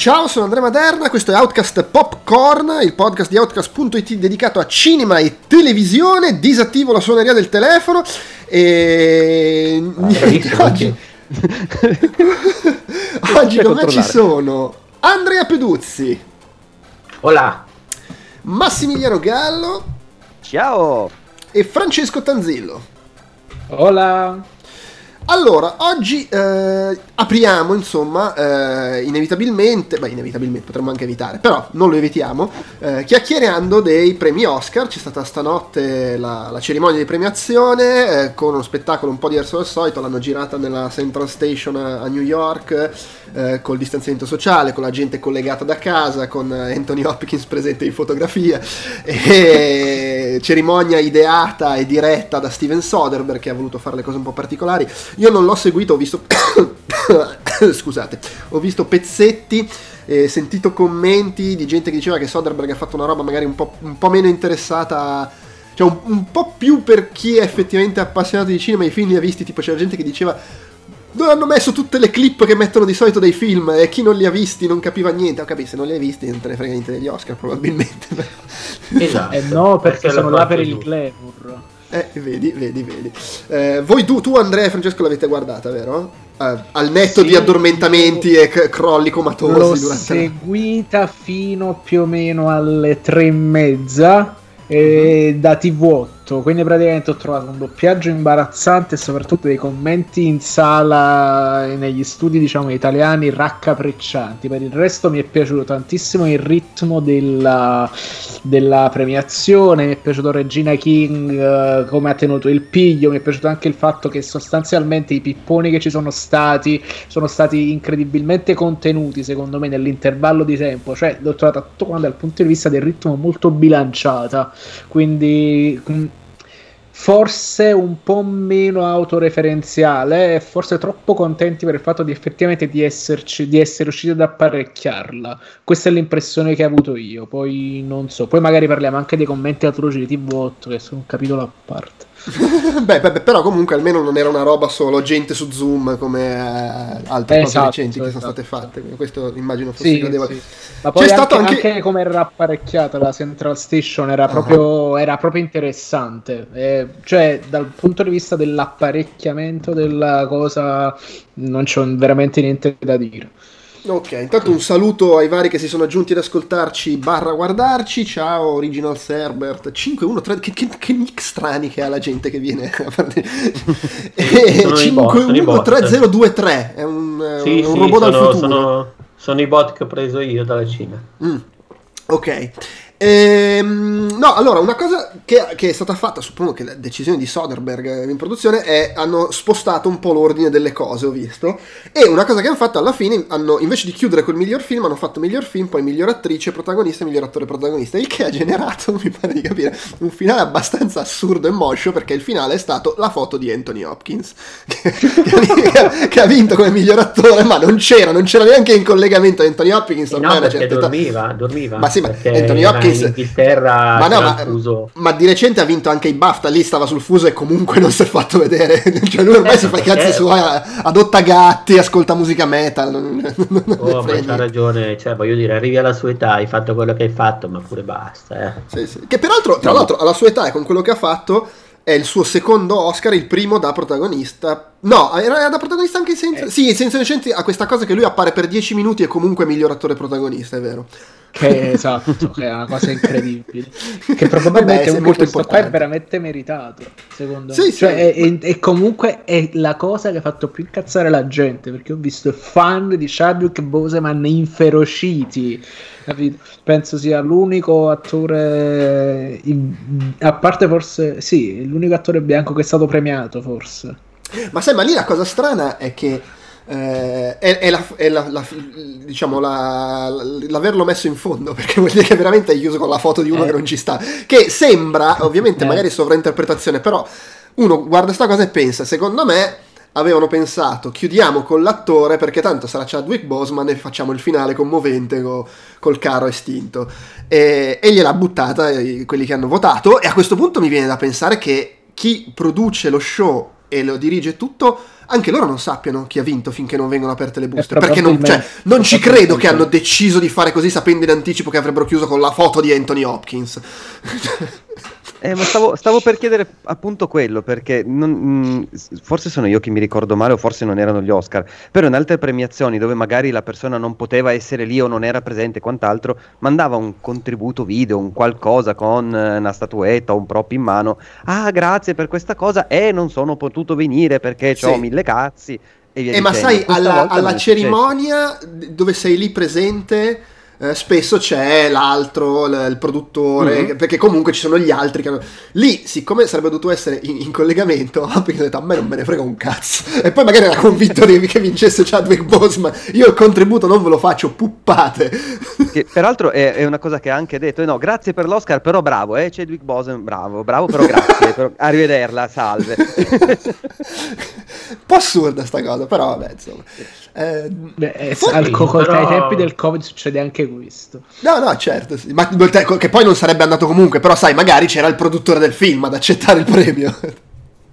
Ciao, sono Andrea Maderna, questo è Outcast Popcorn, il podcast di Outcast.it dedicato a cinema e televisione. Disattivo la suoneria del telefono e Ah, niente, oggi, oggi con me ci sono Andrea Peduzzi, Hola. Massimiliano Gallo Ciao! e Francesco Tanzillo. Hola! Allora, oggi eh, apriamo, insomma, eh, inevitabilmente, beh, inevitabilmente potremmo anche evitare, però non lo evitiamo, eh, chiacchierando dei premi Oscar. C'è stata stanotte la, la cerimonia di premiazione eh, con uno spettacolo un po' diverso dal solito, l'hanno girata nella Central Station a, a New York, eh, col distanziamento sociale, con la gente collegata da casa, con Anthony Hopkins presente in fotografia, e cerimonia ideata e diretta da Steven Soderbergh che ha voluto fare le cose un po' particolari. Io non l'ho seguito, ho visto... Scusate, ho visto pezzetti, eh, sentito commenti di gente che diceva che Soderbergh ha fatto una roba magari un po', un po meno interessata, cioè un, un, po' più per chi è effettivamente appassionato di cinema, i film li ha visti, tipo c'era gente che diceva dove hanno messo tutte le clip che mettono di solito dei film e chi non li ha visti non capiva niente. Ho capito, se non li hai visti non te ne frega niente degli Oscar probabilmente. Esatto. Eh no, perché, perché sono là per il glamour. Eh, vedi, vedi, vedi. Eh, voi, tu, tu, Andrea e Francesco l'avete guardata, vero? Eh, al netto sì, di addormentamenti e c- crolli comatosi. L'ho seguita fino più o meno alle tre e mezza e mm-hmm. da TV8 quindi praticamente ho trovato un doppiaggio imbarazzante e soprattutto dei commenti in sala negli studi diciamo italiani raccapriccianti. Per il resto mi è piaciuto tantissimo il ritmo della, della premiazione mi è piaciuto Regina King uh, come ha tenuto il piglio mi è piaciuto anche il fatto che sostanzialmente i pipponi che ci sono stati sono stati incredibilmente contenuti secondo me nell'intervallo di tempo. Cioè l'ho trovata tutto quanto dal punto di vista del ritmo molto bilanciata. Quindi forse un po' meno autoreferenziale e forse troppo contenti per il fatto di effettivamente di, esserci, di essere riusciti ad apparecchiarla. Questa è l'impressione che ho avuto io. Poi non so, poi magari parliamo anche dei commenti atroci di TV8 che sono un capitolo a parte. beh, beh, però comunque almeno non era una roba solo gente su Zoom come eh, altre esatto, cose recenti esatto. che sono state fatte. Questo immagino fosse sì, gradevole. Sì. Ma poi C'è anche, stato anche... anche come era apparecchiata la Central Station era proprio, uh-huh. era proprio interessante. Eh, cioè, dal punto di vista dell'apparecchiamento della cosa, non c'è veramente niente da dire. Ok, intanto un saluto ai vari che si sono aggiunti ad ascoltarci barra guardarci. Ciao Original Serbert 513 che, che, che nick strani che ha la gente che viene a fare. e 513023 è un, sì, un sì, robot sono, dal futuro. Sono, sono, i bot che ho preso io dalla Cina. Mm, ok. Ehm, no, allora, una cosa che, che, è stata fatta, suppongo che la decisione di Soderbergh in produzione è hanno spostato un po' l'ordine delle cose, ho visto. E una cosa che hanno fatto alla fine, hanno, invece di chiudere col miglior film, hanno fatto miglior film, poi miglior attrice protagonista e miglior attore protagonista. Il che ha generato, mi pare di capire, un finale abbastanza assurdo e moscio, perché il finale è stato la foto di Anthony Hopkins, che, che, che ha vinto come miglior attore, ma non c'era, non c'era neanche in collegamento Anthony Hopkins. Eh no, perché dormiva, dormiva. Ma sì, ma Anthony Hopkins in Inghilterra ma, no, ma, ma, di recente ha vinto anche i BAFTA lì stava sul fuso e comunque non si è fatto vedere cioè lui ormai eh, si fa i cazzi suoi adotta gatti ascolta musica metal non, non oh ma c'ha ragione cioè voglio dire arrivi alla sua età hai fatto quello che hai fatto ma pure basta eh. sì, sì. che peraltro tra l'altro alla sua età e con quello che ha fatto è il suo secondo Oscar, il primo da protagonista. No, era da protagonista anche in senso. Eh. Sì, in senso recente ha questa cosa che lui appare per 10 minuti e comunque miglior attore protagonista, è vero. Che esatto, che è una cosa incredibile. Che probabilmente Vabbè, molto questo qua è veramente meritato, secondo sì, me. Sì, cioè, e, e, comunque è la cosa che ha fatto più incazzare la gente, perché ho visto fan di Chadwick Boseman inferociti. Capito? Penso sia l'unico attore, in, a parte forse, sì, l'unico attore bianco che è stato premiato, forse. Ma sai, ma lì la cosa strana è che eh, è, è, la, è la, la, diciamo l'averlo messo in fondo perché vuol dire che veramente hai chiuso con la foto di uno eh. che non ci sta che sembra ovviamente eh. magari sovrainterpretazione però uno guarda sta cosa e pensa secondo me avevano pensato chiudiamo con l'attore perché tanto sarà Chadwick Boseman e facciamo il finale commovente co, col carro estinto e, e gliel'ha buttata quelli che hanno votato e a questo punto mi viene da pensare che chi produce lo show e lo dirige tutto, anche loro non sappiano chi ha vinto finché non vengono aperte le buste. Eh, Perché non, cioè, non ci credo che hanno deciso di fare così sapendo in anticipo che avrebbero chiuso con la foto di Anthony Hopkins. Eh, stavo, stavo per chiedere appunto quello, perché non- mh, s- forse sono io che mi ricordo male o forse non erano gli Oscar, però in altre premiazioni dove magari la persona non poteva essere lì o non era presente e quant'altro, mandava un contributo video, un qualcosa con eh, una statuetta o un prop in mano. Ah, grazie per questa cosa e non sono potuto venire perché Sì. ho mille cazzi. E via Eh, ma sai, alla, alla successo. cerimonia dove sei lì presente, eh, spesso c'è l'altro, l- il produttore, Mhm. che- perché comunque ci sono gli altri che hanno... Lì, siccome sarebbe dovuto essere in, in collegamento, Hopkins ha detto a me non me ne frega un cazzo. E poi magari era convinto di- che vincesse Chadwick Boseman. Io il contributo non ve lo faccio, puppate. Che peraltro è, è una cosa che ha anche detto, eh, no, grazie per l'Oscar, però bravo, eh, Chadwick Boseman, bravo, bravo, però grazie, però, arrivederla, salve. Un po' assurda sta cosa, però vabbè, insomma. Eh, Beh, eh, Forse- al co- però- ai tempi del Covid succede anche questo. No, no, certo, sì. ma che poi non sarebbe andato comunque, però sai, magari c'era il produttore del film ad accettare il premio.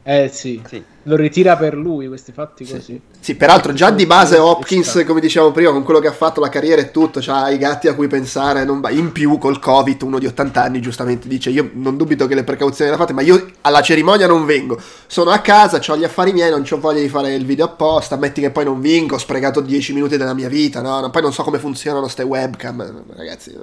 Eh sì, Sì. Lo ritira per lui questi fatti così. Sì, peraltro già di base Hopkins, come dicevamo prima, con quello che ha fatto la carriera e tutto, c'ha i gatti a cui pensare, non va- in più col Covid, uno di 80 anni giustamente dice, io non dubito che le precauzioni le fate, ma io alla cerimonia non vengo, sono a casa, ho gli affari miei, non ho voglia di fare il video apposta, metti che poi non vinco, ho sprecato 10 minuti della mia vita, no, poi non so come funzionano ste webcam, ragazzi.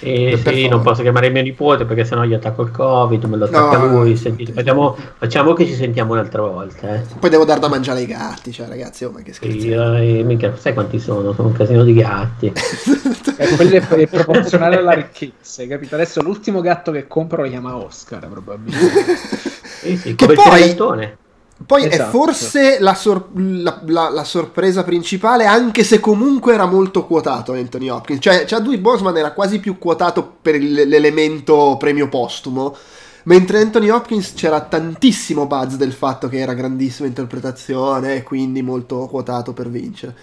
E Per sì, non posso chiamare mio nipote perché sennò gli attacco il covid, me lo attacca No. lui. sentite, facciamo, facciamo che ci sentiamo un'altra volta. Eh. Poi devo dar da mangiare ai gatti, cioè ragazzi, oh ma che scherzo. eh, minchia, sai quanti sono? Sono un casino di gatti. Eh, quello è, è proporzionale alla ricchezza, hai capito? Adesso l'ultimo gatto che compro lo chiama Oscar, probabilmente. Sì, sì, Che poi- il. Poi è Esatto. forse la, sor- la- la- la sorpresa principale, anche se comunque era molto quotato Anthony Hopkins. Cioè, Chadwick Boseman era quasi più quotato per l'elemento premio postumo. Mentre Anthony Hopkins c'era tantissimo buzz del fatto che era grandissima interpretazione e quindi molto quotato per vincere.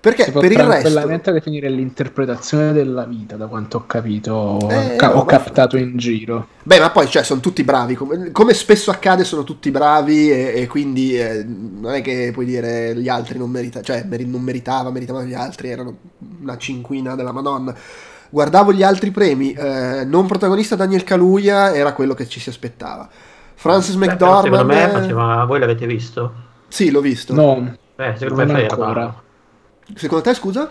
Perché si per il resto... definire l'interpretazione della vita, da quanto ho capito, Eh, ca- no, ho captato in giro. Beh, ma poi, cioè, sono tutti bravi. Come, come spesso accade, sono tutti bravi. E, e quindi eh, non è che puoi dire gli altri non meritavano. Cioè, meri- non meritava, meritavano gli altri. Erano una cinquina della Madonna. Guardavo gli altri premi. eh, non protagonista Daniel Kaluuya era quello che ci si aspettava. Francis Beh, McDormand. secondo me faceva... Voi l'avete visto? Sì, l'ho visto. No, Eh, secondo Non me era ancora. bravo. Secondo te, scusa?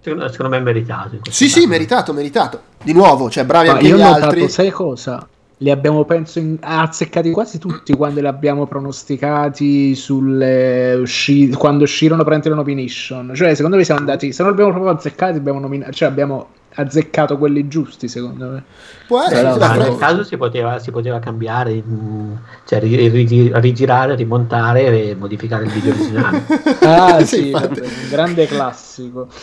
Secondo, secondo me è meritato. Sì, sì, caso. meritato, meritato. Di nuovo, cioè, bravi ma anche io gli ho notato, altri. sai cosa? Li abbiamo, penso, in- azzeccati quasi tutti quando li abbiamo pronosticati sulle usci- quando uscirono praticamente le nomination. Cioè, secondo me siamo andati, se non li abbiamo proprio azzeccati, abbiamo nominato, cioè abbiamo azzeccato quelli giusti, secondo me. Può essere. Però, sì, ma beh, nel caso si poteva, si poteva cambiare, mm, cioè ri- ri- rigirare, rimontare e modificare il video originale. Ah, Sì, sì, vabbè, un grande classico.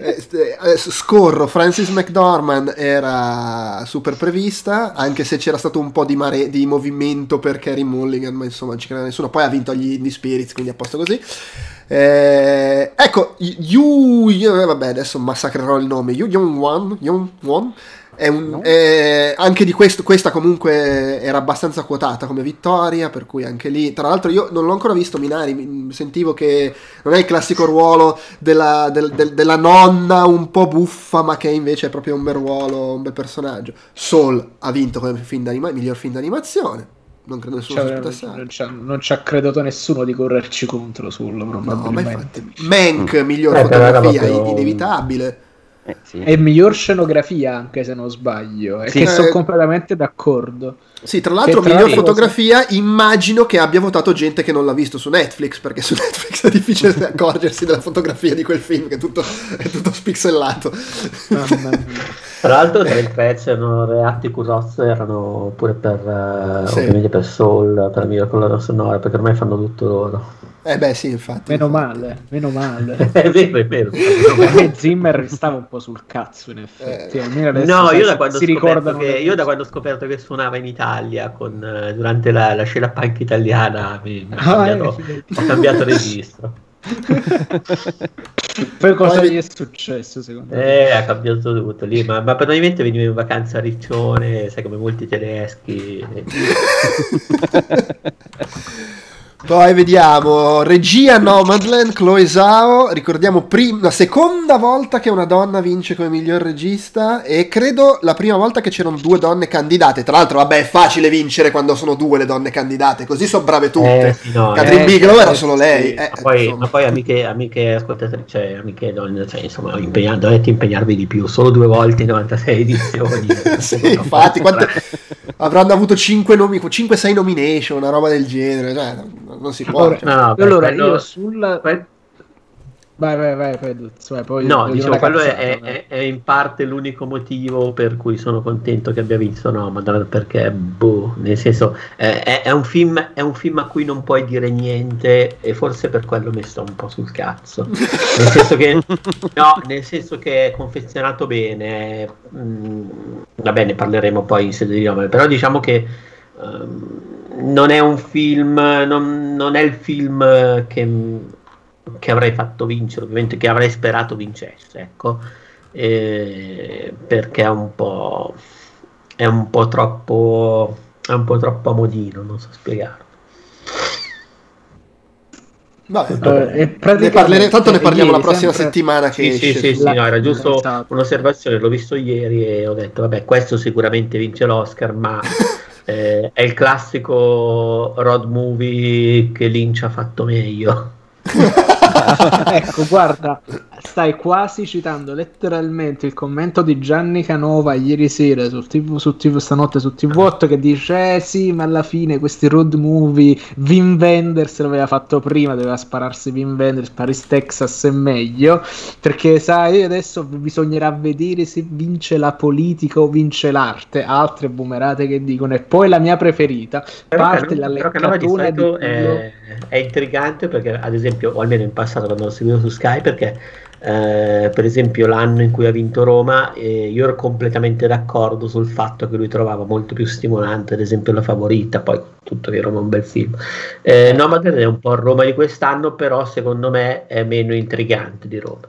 Eh, adesso scorro, Francis McDormand era super prevista, anche se c'era stato un po' di, mare- di movimento per Carey Mulligan, ma insomma non ci credeva nessuno. Poi ha vinto agli Indie Spirits, quindi a posto così. Eh, ecco, Yu, vabbè, adesso massacrerò il nome. Yu Young Won, Young Won è un- No. è- anche di questo, questa comunque era abbastanza quotata come vittoria, per cui anche lì, tra l'altro io non l'ho ancora visto Minari, mi- sentivo che non è il classico ruolo della, del- del- della nonna un po' buffa, ma che invece è proprio un bel ruolo, un bel personaggio. Soul ha vinto come film d'anima- miglior film d'animazione, non credo nessuno Cioè, non, ci ha, non ci ha creduto nessuno di correrci contro sul No, ma probabilmente. infatti, Mank, miglior Eh, fotografia, proprio- inevitabile. Eh, sì. È miglior scenografia, anche se non sbaglio. E Sì. che sono Eh, completamente d'accordo. Sì, tra l'altro, tra miglior l'altro- fotografia, immagino che abbia votato gente che non l'ha visto su Netflix, perché su Netflix è difficile accorgersi della fotografia di quel film, che è tutto, è tutto spixellato. Mamma mia. Tra l'altro tra il pezzo erano reatti Kuroz erano pure per eh, Sì. ovviamente per Soul, per la mia colonna sonora, perché ormai fanno tutto loro. Eh beh, sì, infatti. Meno infatti. male, meno male. è vero, è vero. A me Zimmer stava un po' sul cazzo, in effetti. Eh. Almeno adesso No, sai, io da, quando ho si scoperto ricordano che, io da quando ho scoperto che suonava in Italia con, eh, durante la, la scena punk italiana mi, mi ho, Ah, cambiato, eh, ho cambiato registro. Poi cosa Poi- gli è successo secondo me? Eh, ha cambiato tutto lì, ma, ma probabilmente veniva in vacanza a Riccione, sai come molti tedeschi. Poi vediamo, regia Nomadland, Chloe Zhao, ricordiamo prim- la seconda volta che una donna vince come miglior regista e credo la prima volta che c'erano due donne candidate. Tra l'altro, vabbè, è facile vincere quando sono due le donne candidate, così sono brave tutte. Eh, sì, no, Catherine eh, Bigelow era eh, solo sì, lei. ma eh, poi, insomma. ma poi amiche, amiche ascoltatrici, cioè, amiche donne, cioè, insomma, impegna- dovete impegnarvi di più, solo due volte in 96 edizioni. sì, infatti, quante- avranno avuto 5 nomi, 5-6 nomination, una roba del genere, cioè, non, si può. Ora- cioè. No, no, per allora quello- io sul quel- vai vai vai, vai, poi No, diciamo, una quello è, cazzata, è- è- è in parte l'unico motivo per cui sono contento che abbia vinto Nomadland, perché, boh, nel senso, è, è un film, è un film a cui non puoi dire niente e forse per quello mi sto un po' sul cazzo. Nel senso che, no, nel senso che è confezionato bene, mm, va bene, parleremo poi in sede di nome, però diciamo che ehm, non è un film, non, non è il film che che avrei fatto vincere, ovviamente che avrei sperato vincesse, ecco, eh, perché è un po' è un po' troppo è un po' troppo a modino, non so spiegarlo. Vabbè, Eh, Ne praticamente parlere- tanto ne parliamo la prossima sempre- settimana che Sì, sì, esce. sì, sì, no, era giusto esatto. un'osservazione, l'ho visto ieri e ho detto, vabbè, questo sicuramente vince l'Oscar, ma eh, è il classico road movie che Lynch ha fatto meglio. ecco, guarda, stai quasi citando letteralmente il commento di Gianni Canova ieri sera sul TV, su TV stanotte su TV8 che dice: Eh sì, ma alla fine questi road movie Wim Wenders l'aveva fatto prima, doveva spararsi Wim Wenders, Paris Texas è meglio. Perché sai, adesso bisognerà vedere se vince la politica o vince l'arte. Altre boomerate che dicono, e poi la mia preferita. Però parte la di di è, è intrigante perché ad esempio o almeno in passato quando l'ho seguito su Sky perché eh, per esempio l'anno in cui ha vinto Roma eh, io ero completamente d'accordo sul fatto che lui trovava molto più stimolante ad esempio la favorita poi tutto che Roma è un bel film eh, Nomadland è un po' Roma di quest'anno però secondo me è meno intrigante di Roma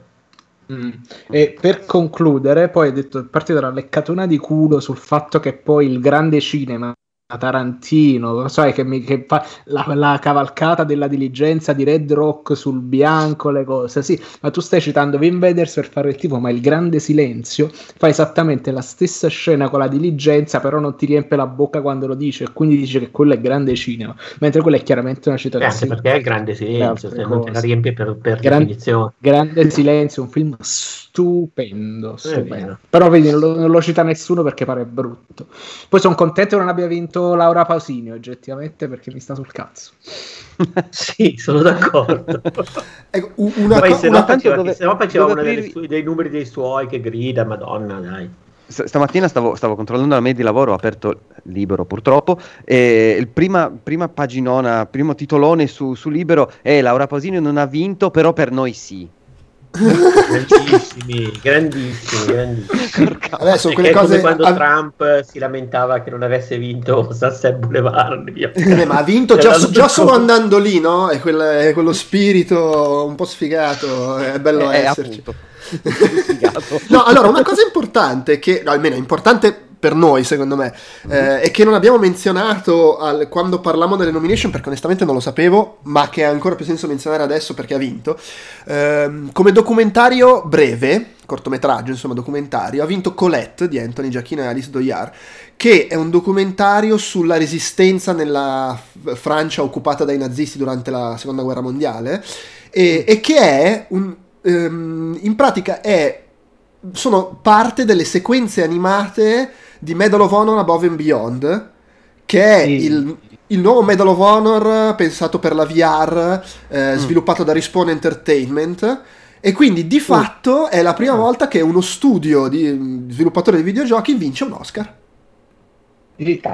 Mm. E per concludere, poi hai detto, è partita la leccatona di culo sul fatto che poi il grande cinema Tarantino, sai che, mi, che fa la, la cavalcata della diligenza di Red Rock sul bianco, le cose, sì, ma tu stai citando Wim Wenders per fare il tipo, ma il grande silenzio fa esattamente la stessa scena con la diligenza, però non ti riempie la bocca quando lo dice, e quindi dice che quello è grande cinema, mentre quello è chiaramente una Eh, anche citazione. perché è il grande silenzio se non te la riempie per, per Gran- definizione Grande silenzio, un film stupendo, È stupendo. Però vedi, non lo, non lo cita nessuno perché pare brutto. Poi sono contento che non abbia vinto Laura Pausini, oggettivamente, perché mi sta sul cazzo. sì sono d'accordo Ecco, una Poi co- se una- no faceva, dove- se no faceva uno sue- dei numeri dei suoi che grida, madonna, dai. Stamattina stavo, stavo controllando la mail di lavoro, ho aperto libero purtroppo, e il prima, prima paginona, primo titolone su, su libero è Laura Pausini non ha vinto, però per noi sì. Grandissimi, grandissimi, grandissimi. Vabbè, sono quelle cose. quando ha- Trump si lamentava che non avesse vinto Sunset Boulevard. via. Eh, ma ha vinto già, già solo andando lì, no? È, quel- è quello spirito un po' sfigato. È bello Eh, eh, esserci. No, allora, una cosa importante, che no, almeno importante per noi, secondo me, eh, è che non abbiamo menzionato al- quando parlammo delle nomination, perché onestamente non lo sapevo, ma che ha ancora più senso menzionare adesso perché ha vinto. Ehm, come documentario breve, cortometraggio, insomma, documentario, ha vinto Colette di Anthony Giacchino e Alice Doyard, che è un documentario sulla resistenza nella Francia occupata dai nazisti durante la seconda guerra mondiale e, e che è un, ehm, in pratica è sono parte delle sequenze animate di Medal of Honor Above and Beyond che è Sì. il, il nuovo Medal of Honor pensato per la VR eh, Mm. sviluppato da Respawn Entertainment e quindi di fatto è la prima volta che uno studio di mm, sviluppatore di videogiochi vince un Oscar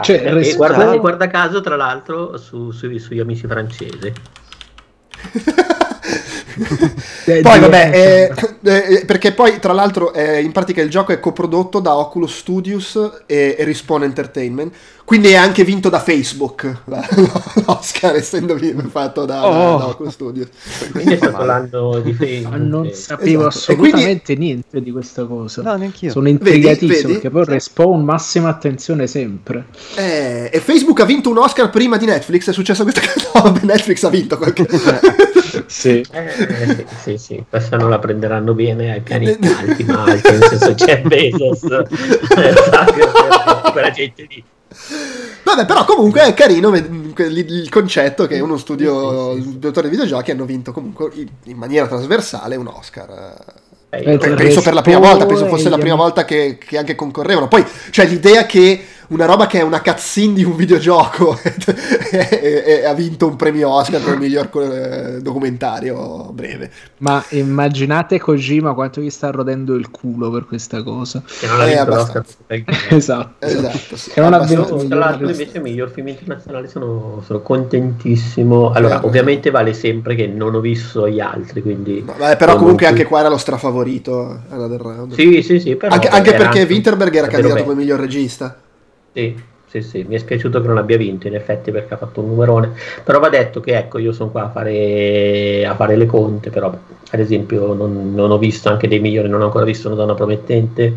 Cioè, e Respawn- guarda, guarda caso, tra l'altro, su- sui, sugli amici francesi. Eh, Poi vabbè, eh, eh, eh, perché poi tra l'altro eh, in pratica il gioco è coprodotto da Oculus Studios e, e Respawn Entertainment, quindi è anche vinto da Facebook la- l'Oscar essendo fatto da, Oh. da Oculus Studios. Quindi è stato l'anno di Ma Facebook. non sapevo Esatto. E quindi- assolutamente niente di questa cosa. No, neanch'io. Sono intrigatissimo Vedi, vedi? perché poi respawn massima attenzione sempre. Eh, e Facebook ha vinto un Oscar prima di Netflix, è successo questa cosa? No, vabbè, Netflix ha vinto qualche... Sì. Eh, sì, sì, questa non la prenderanno bene ai piani alti, ma alti, nel senso c'è Bezos, eh, Zuckerberg, quella gente lì. Vabbè, però comunque è carino il concetto che uno studio Sì, sì, sì. di autori di videogiochi hanno vinto comunque in- maniera trasversale un Oscar. Eh, Eh, penso per la prima volta, penso fosse la prima volta che, che anche concorrevano. Poi, cioè, l'idea che una roba che è una cutscene di un videogioco e, e- e ha vinto un premio Oscar per il miglior eh, documentario breve. Ma immaginate Kojima quanto gli sta rodendo il culo per questa cosa. che non ha Eh, vinto abbastanza. l'Oscar Esatto. Esatto, sì. Che non ha vinto- Tra l'altro invece miglior film internazionale sono, sono contentissimo. Allora, Eh, ovviamente vale sempre che non ho visto gli altri, quindi... Vabbè, però comunque anche qua era lo strafavorito Another Round. Sì, sì, sì, però... anche, anche era perché Winterberg era candidato bello. come miglior regista. Sì, sì, sì, mi è spiaciuto che non abbia vinto in effetti perché ha fatto un numerone, però va detto che ecco io sono qua a fare, a fare le conte, però ad esempio non, non ho visto anche dei migliori, non ho ancora visto una donna promettente,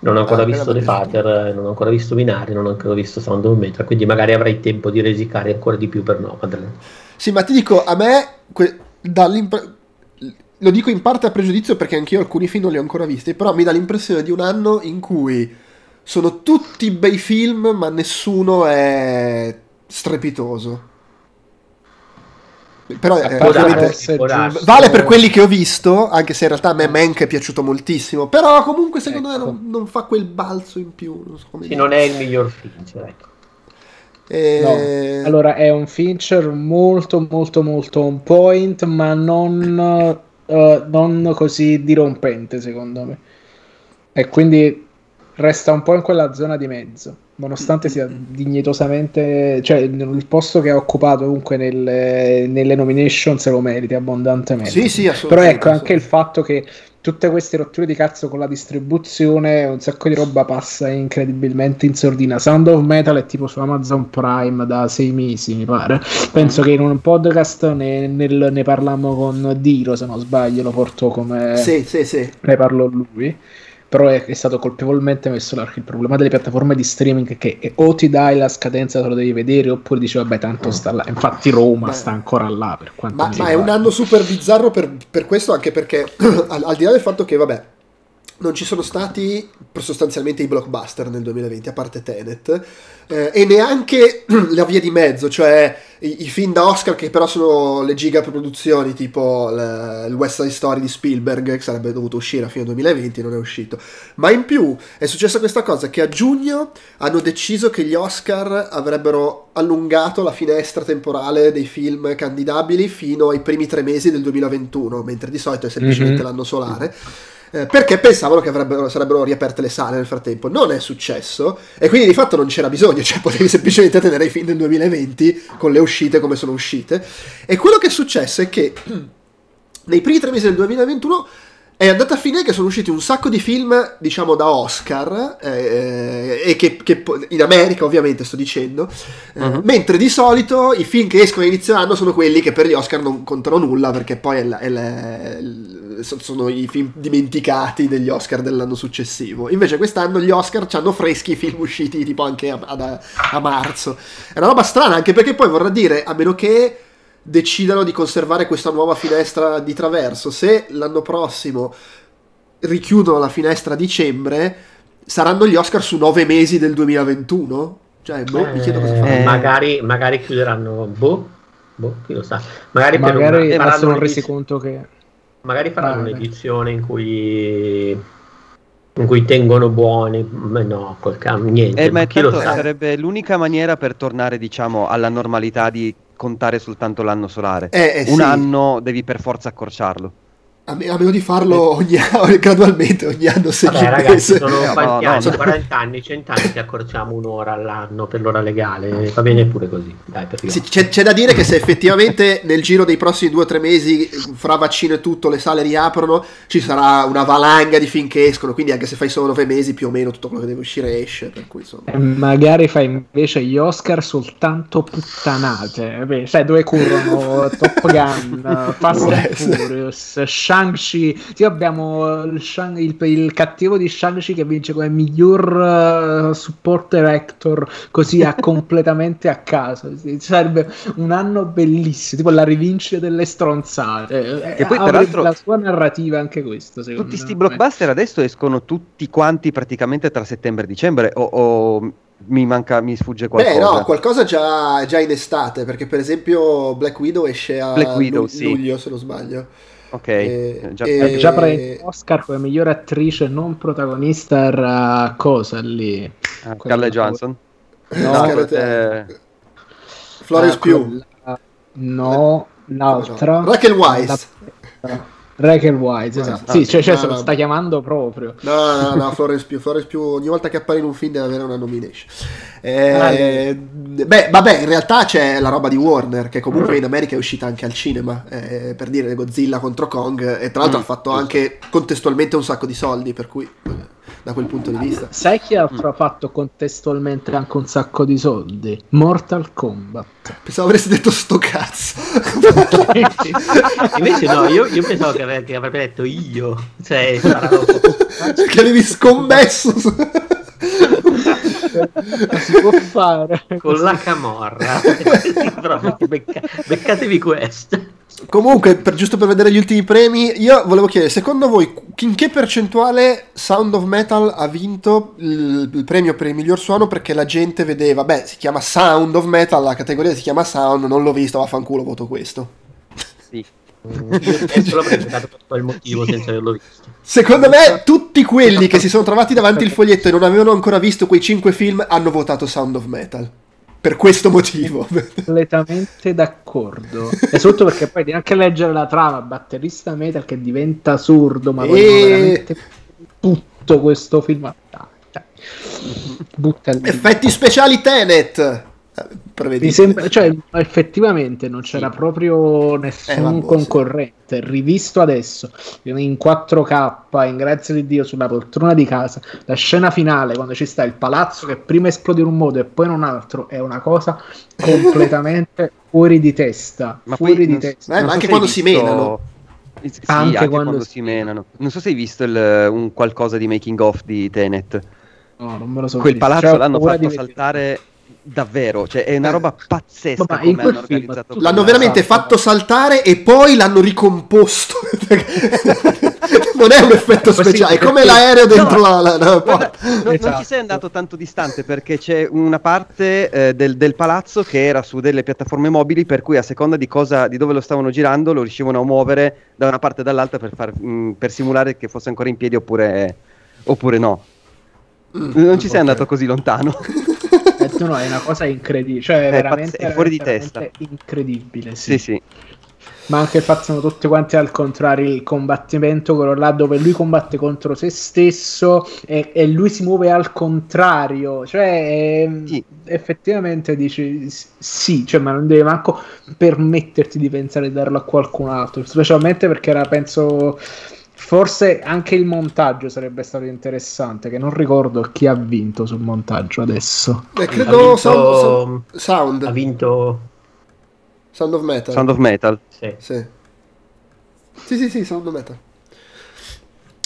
non ho ancora Ah, visto The. Father, non ho ancora visto Binari, non ho ancora visto Sound of Metal, quindi magari avrai tempo di resicare ancora di più per Nomadland. Sì, ma ti dico, a me que- lo dico in parte a pregiudizio perché anch'io alcuni film non li ho ancora visti, però mi dà l'impressione di un anno in cui sono tutti bei film, ma nessuno è strepitoso. Però eh, ovviamente vale per quelli che ho visto, anche se in realtà a me Mank è piaciuto moltissimo, però comunque secondo me Ecco. non, non fa quel balzo in più. Non so come Sì, non è il miglior film, cioè, ecco. Eh, No. Allora è un Fincher molto molto molto on point, ma non, eh, non così dirompente secondo me. E quindi resta un po' in quella zona di mezzo, nonostante sia dignitosamente, cioè il posto che ha occupato comunque nelle, nelle nomination se lo meriti abbondantemente. Sì, sì, Però ecco anche il fatto che tutte queste rotture di cazzo con la distribuzione, un sacco di roba passa incredibilmente in sordina. Sound of Metal è tipo su Amazon Prime da sei mesi, mi pare. Penso che in un podcast ne, nel- ne parlammo con Diro, se non sbaglio, lo portò come Sì, sì, sì. ne parlò lui. Però è, è stato colpevolmente messo là. Il problema delle piattaforme di streaming è che o ti dai la scadenza, te lo devi vedere, oppure dici, vabbè, tanto sta là. Infatti, Roma Ma- sta ancora là. Per quanto Ma, ma è un anno super bizzarro per, per questo, anche perché al, al di là del fatto che, vabbè, non ci sono stati sostanzialmente i blockbuster nel 2020, a parte Tenet, eh, e neanche la via di mezzo, cioè i, i film da Oscar che però sono le giga produzioni, tipo l- il West Side Story di Spielberg, che sarebbe dovuto uscire a fine 2020, non è uscito. Ma in più è successa questa cosa che a giugno hanno deciso che gli Oscar avrebbero allungato la finestra temporale dei film candidabili fino ai primi tre mesi del 2021, mentre di solito è semplicemente Mhm. l'anno solare. Eh, perché pensavano che avrebbero- sarebbero riaperte le sale nel frattempo. Non è successo, e quindi di fatto non c'era bisogno, cioè potevi semplicemente tenere i film del 2020 con le uscite come sono uscite. E quello che è successo è che nei primi tre mesi del 2021 è andata a finire che sono usciti un sacco di film, diciamo, da Oscar, eh, e che, che in America ovviamente sto dicendo, eh, Mhm. mentre di solito i film che escono a inizio anno sono quelli che per gli Oscar non contano nulla, perché poi è la- è la- sono i film dimenticati degli Oscar dell'anno successivo. Invece quest'anno gli Oscar hanno freschi i film usciti tipo anche a, ad- a marzo. È una roba strana, anche perché poi vorrà dire, a meno che decidano di conservare questa nuova finestra di traverso. Se l'anno prossimo richiudono la finestra a dicembre, saranno gli Oscar su nove mesi del 2021? Cioè, boh, mi chiedo cosa Eh, faranno. Eh. Magari, magari chiuderanno, boh, boh, chi lo sa. Magari, Magari una- eh, ma ma faranno sono resi conto che magari faranno Ah, un'edizione in cui in cui tengono buoni, ma no, col cam, niente, Eh, ma chi lo tanto sa. sarebbe l'unica maniera per tornare, diciamo, alla normalità di contare soltanto l'anno solare. Eh, eh, Un sì. anno devi per forza accorciarlo. A, me- a meno di farlo ogni gradualmente, ogni anno sei Vabbè, ragazzi, sono No, quanti no, anni? no. 40 anni, 100 anni ti accorciamo un'ora all'anno per l'ora legale. Va bene pure così. Dai, Sì, c'è, c'è da dire che se effettivamente nel giro dei prossimi due o tre mesi, fra vaccino e tutto, le sale riaprono, ci sarà una valanga di film che escono. Quindi, anche se fai solo nove mesi, più o meno tutto quello che deve uscire esce. Per cui, insomma. E magari fai invece gli Oscar soltanto puttanate, Beh, sai dove corrono Top Gun, Fast and. Furious, Shang-Chi, sì, abbiamo il, Shang- il- il cattivo di Shang-Chi che vince come miglior eh, supporter actor così a completamente a caso, Sì, sarebbe un anno bellissimo, tipo la rivincita delle stronzate, E poi, tra l'altro, la sua narrativa anche questo, Tutti sti me. blockbuster adesso escono tutti quanti praticamente tra settembre e dicembre o, o mi manca, mi sfugge qualcosa? Beh, no, qualcosa già, già in estate. Perché, per esempio, Black Widow esce a Black Widow, lu- sì. luglio, se non sbaglio. Ok, Eh, già- eh, Eh, già prende Oscar come miglior attrice non protagonista era cosa lì? ah, quella- Scarlett Johansson. No, Scarlett- eh, Florence Ah, Pugh. No, l'altra. Rachel Weisz. La- Rachel Weisz, esatto. Ah, sì, cioè, cioè, no, se lo sta chiamando proprio. No, no, no, Florence Pugh. Florence Pugh ogni volta che appare in un film deve avere una nomination. Eh, Ah, beh, vabbè, in realtà c'è la roba di Warner che comunque in America è uscita anche al cinema, eh, per dire Godzilla contro Kong e tra l'altro Mm, ha fatto anche contestualmente un sacco di soldi, per cui da quel punto di vista. Sai chi altro ha fatto contestualmente anche un sacco di soldi? Mortal Kombat. Pensavo avresti detto sto cazzo. Invece no, io, io pensavo che, avrebbe detto io. Cioè, che avevi scommesso. Si può fare. con la camorra. Becca- beccatevi questo. Comunque, per- giusto per vedere gli ultimi premi, io volevo chiedere, secondo voi in che percentuale Sound of Metal ha vinto il, il premio per il miglior suono? Perché la gente vedeva, beh, si chiama Sound of Metal, la categoria si chiama Sound, non l'ho visto, vaffanculo, voto questo. sì. Io l'avrei giocato per quel motivo senza averlo visto. Secondo me, tutti quelli che si sono trovati davanti il foglietto e non avevano ancora visto quei cinque film hanno votato Sound of Metal. Per questo motivo. completamente d'accordo. E soprattutto perché poi devi anche leggere la trama, batterista metal che diventa surdo, ma vogliono E- veramente tutto questo film. Dai. Butta lì. Effetti speciali Tenet. Eh, Mi sembra, cioè, effettivamente non c'era proprio nessun Eh, concorrente. Rivisto adesso in 4K, in grazia di Dio, sulla poltrona di casa, la scena finale quando ci sta il palazzo che prima esplode in un modo e poi in un altro è una cosa completamente fuori di testa. Ma fuori poi di non- testa. Eh, ma anche quando hai si visto- menano. Eh, Sì, Anche anche, quando quando, si- si menano. Non so se hai visto il- un qualcosa di making of di Tenet. No, non me lo so Quel visto. palazzo Cioè, l'hanno fatto di vedere. Davvero, cioè è una Eh. roba pazzesca Ma come hanno film organizzato tutto- L'hanno veramente Esatto. fatto saltare e poi l'hanno ricomposto. non è un effetto speciale, è come l'aereo dentro No, la, la- la Guarda, porta. non, non Esatto. ci sei andato tanto distante perché c'è una parte eh, del, del palazzo che era su delle piattaforme mobili per cui a seconda di, cosa, di dove lo stavano girando lo riuscivano a muovere da una parte e dall'altra per, far, mh, per simulare che fosse ancora in piedi oppure, oppure no. Mm, Non ci sei andato così lontano. Eh, no, è una cosa incredibile, cioè è veramente, pazz- è fuori di veramente testa. incredibile. Sì. sì, sì. Ma anche il fatto sono tutti quanti al contrario, il combattimento, quello là dove lui combatte contro se stesso e, e lui si muove al contrario, cioè ehm, Sì. effettivamente dici sì, cioè, ma non devi manco permetterti di pensare di darlo a qualcun altro, specialmente perché era, penso, forse anche il montaggio sarebbe stato interessante, che non ricordo chi ha vinto sul montaggio adesso. Eh, Ha credo vinto- sound, sound, Ha vinto. Sound of Metal. Sound of Metal. Sì. Sì. sì, sì, sì, Sound of Metal.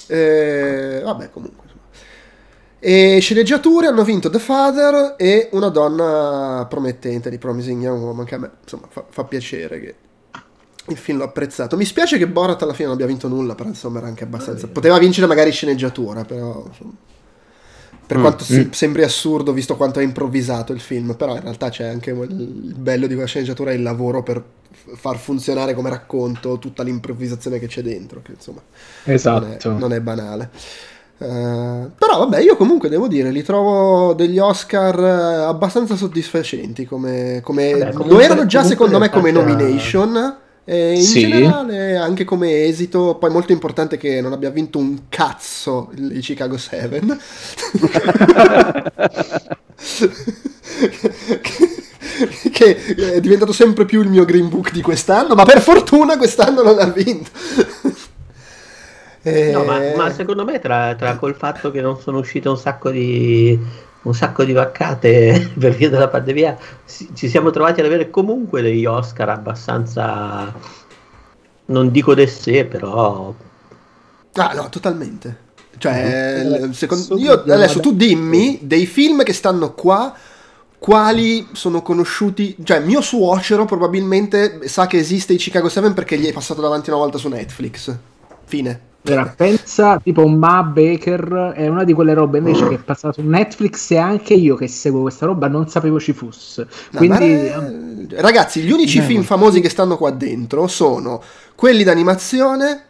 Eh, vabbè, comunque. E sceneggiature hanno vinto The Father e una donna promettente di Promising Young Woman, che a me insomma fa, fa piacere che il film l'ho apprezzato. Mi spiace che Borat alla fine non abbia vinto nulla, però insomma era anche abbastanza... Poteva vincere magari sceneggiatura, però... insomma, per Mm, quanto mm. sembri assurdo visto quanto è improvvisato il film, però in realtà c'è anche il bello di quella sceneggiatura è il lavoro per far funzionare come racconto tutta l'improvvisazione che c'è dentro, che insomma non è, Esatto. non è banale. Eh, però vabbè, io comunque devo dire, li trovo degli Oscar eh, abbastanza soddisfacenti come, come- Vabbè, lo comunque- erano già secondo me come nomination E in Sì. generale, anche come esito, poi molto importante che non abbia vinto un cazzo il Chicago 7. che è diventato sempre più il mio Green Book di quest'anno, ma per fortuna quest'anno non ha vinto. Eh, No, ma, ma secondo me tra, tra col fatto che non sono uscite un sacco di un sacco di vaccate per via della pandemia, ci siamo trovati ad avere comunque degli Oscar abbastanza non dico de sé, però Ah, no, totalmente. Cioè, Mm. l- secondo, io, adesso tu dimmi dei film che stanno qua, quali sono conosciuti. Cioè, mio suocero probabilmente sa che esiste i Chicago 7 perché gli è passato davanti una volta su Netflix. Fine. Allora, pensa tipo Ma Baker è una di quelle robe invece che è passata su Netflix e anche io che seguo questa roba non sapevo ci fosse. No, Quindi ma, eh, ragazzi, gli unici Eh, film famosi che stanno qua dentro sono quelli d'animazione.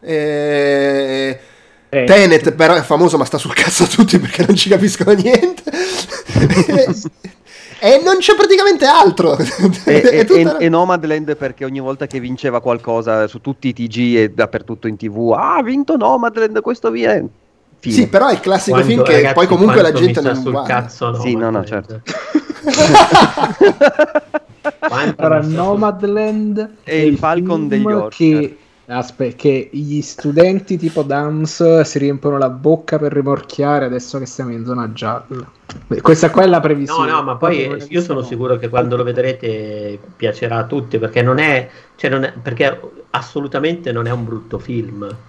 E... eh, Tenet però è famoso ma sta sul cazzo a tutti perché non ci capiscono niente e non c'è praticamente altro E, e- tutta- e- e Nomadland perché ogni volta che vinceva qualcosa su tutti i TG e dappertutto in tv, ah, ha vinto Nomadland, questo via. Fine. sì però è il classico quando- film che ragazzi, poi comunque la gente non sul guarda cazzo no, Sì, no, no, certo. Sul- Nomadland È il Falcon degli Oscar. che, aspetta, che gli studenti tipo Dams si riempiono la bocca per rimorchiare adesso che siamo in zona gialla. Questa qua è la No, previsione. no, ma Proprio poi io sono sicuro che quando lo vedrete piacerà a tutti perché non è, cioè non è- perché assolutamente non è un brutto film.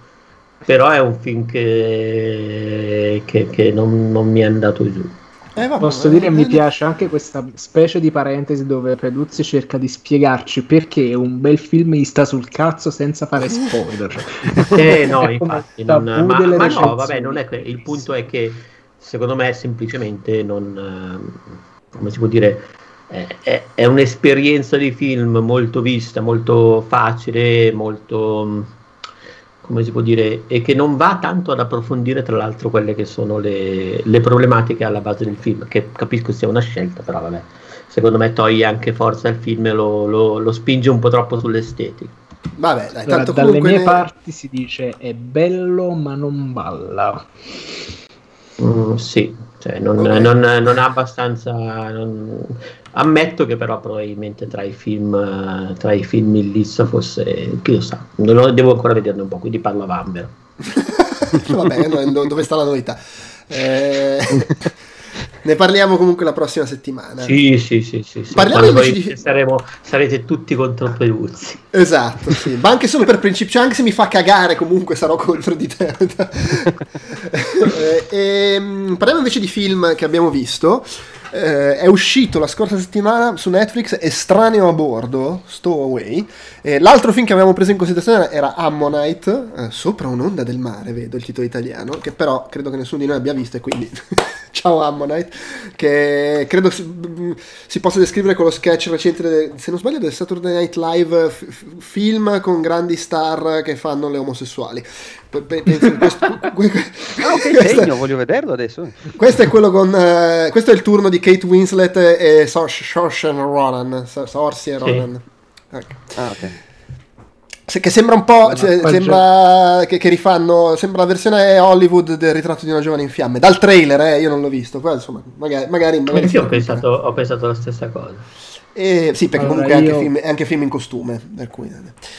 Però è un film che, che, che non, non mi è andato giù. Eh, vabbè, Posso dire, mi eh, piace anche questa specie di parentesi dove Peduzzi cerca di spiegarci perché un bel film gli sta sul cazzo senza fare spoiler. Eh no, infatti, non- ma, ma no, vabbè, non è que- il punto è che secondo me semplicemente non, ehm, come si può dire, è, è- è un'esperienza di film molto vista, molto facile, molto, come si può dire, e che non va tanto ad approfondire tra l'altro quelle che sono le, le problematiche alla base del film, che capisco sia una scelta, però vabbè, secondo me toglie anche forza al film e lo, lo- lo spinge un po' troppo sull'estetica. vabbè dai Allora, tanto dalle mie ne- parti si dice è bello ma non balla. Mm, sì, cioè non, Ok. non- non ha abbastanza. non- Ammetto che però probabilmente tra i film, eh, tra i film in lista fosse, chi lo sa, non lo- devo ancora vederne un po', quindi parlo a Vambero. vabbè dove sta la novità Eh, ne parliamo comunque la prossima settimana Sì, sì, sì, sì, sì. Parliamo invece di- saremo, sarete tutti contro Peduzzi. Esatto, sì. ma anche solo per principio, cioè anche se mi fa cagare comunque sarò contro di te. Eh, ehm, parliamo invece di film che abbiamo visto. Eh, è uscito la scorsa settimana su Netflix Estraneo a bordo, Stowaway. Eh, l'altro film che avevamo preso in considerazione era Ammonite, eh, sopra un'onda del mare, vedo il titolo italiano, che però credo che nessuno di noi abbia visto e quindi ciao Ammonite, che credo si, si possa descrivere con lo sketch recente, se non sbaglio, del Saturday Night Live f- film con grandi star che fanno le omosessuali. Penso questo, que- que- Ah, ok, questo- segno, voglio vederlo adesso. questo è quello con eh, questo è il turno di Kate Winslet e Saoirse Ronan Saoirse Ronan Ecco. Ah, ok. Se- che sembra un po' se- sembra che, che rifanno sembra la versione Hollywood del ritratto di una giovane in fiamme dal trailer eh, io non l'ho visto poi insomma magari magari, magari io ho pensato, ho pensato la stessa cosa. Eh, sì perché Allora, comunque è anche, io- film, è anche film in costume per cui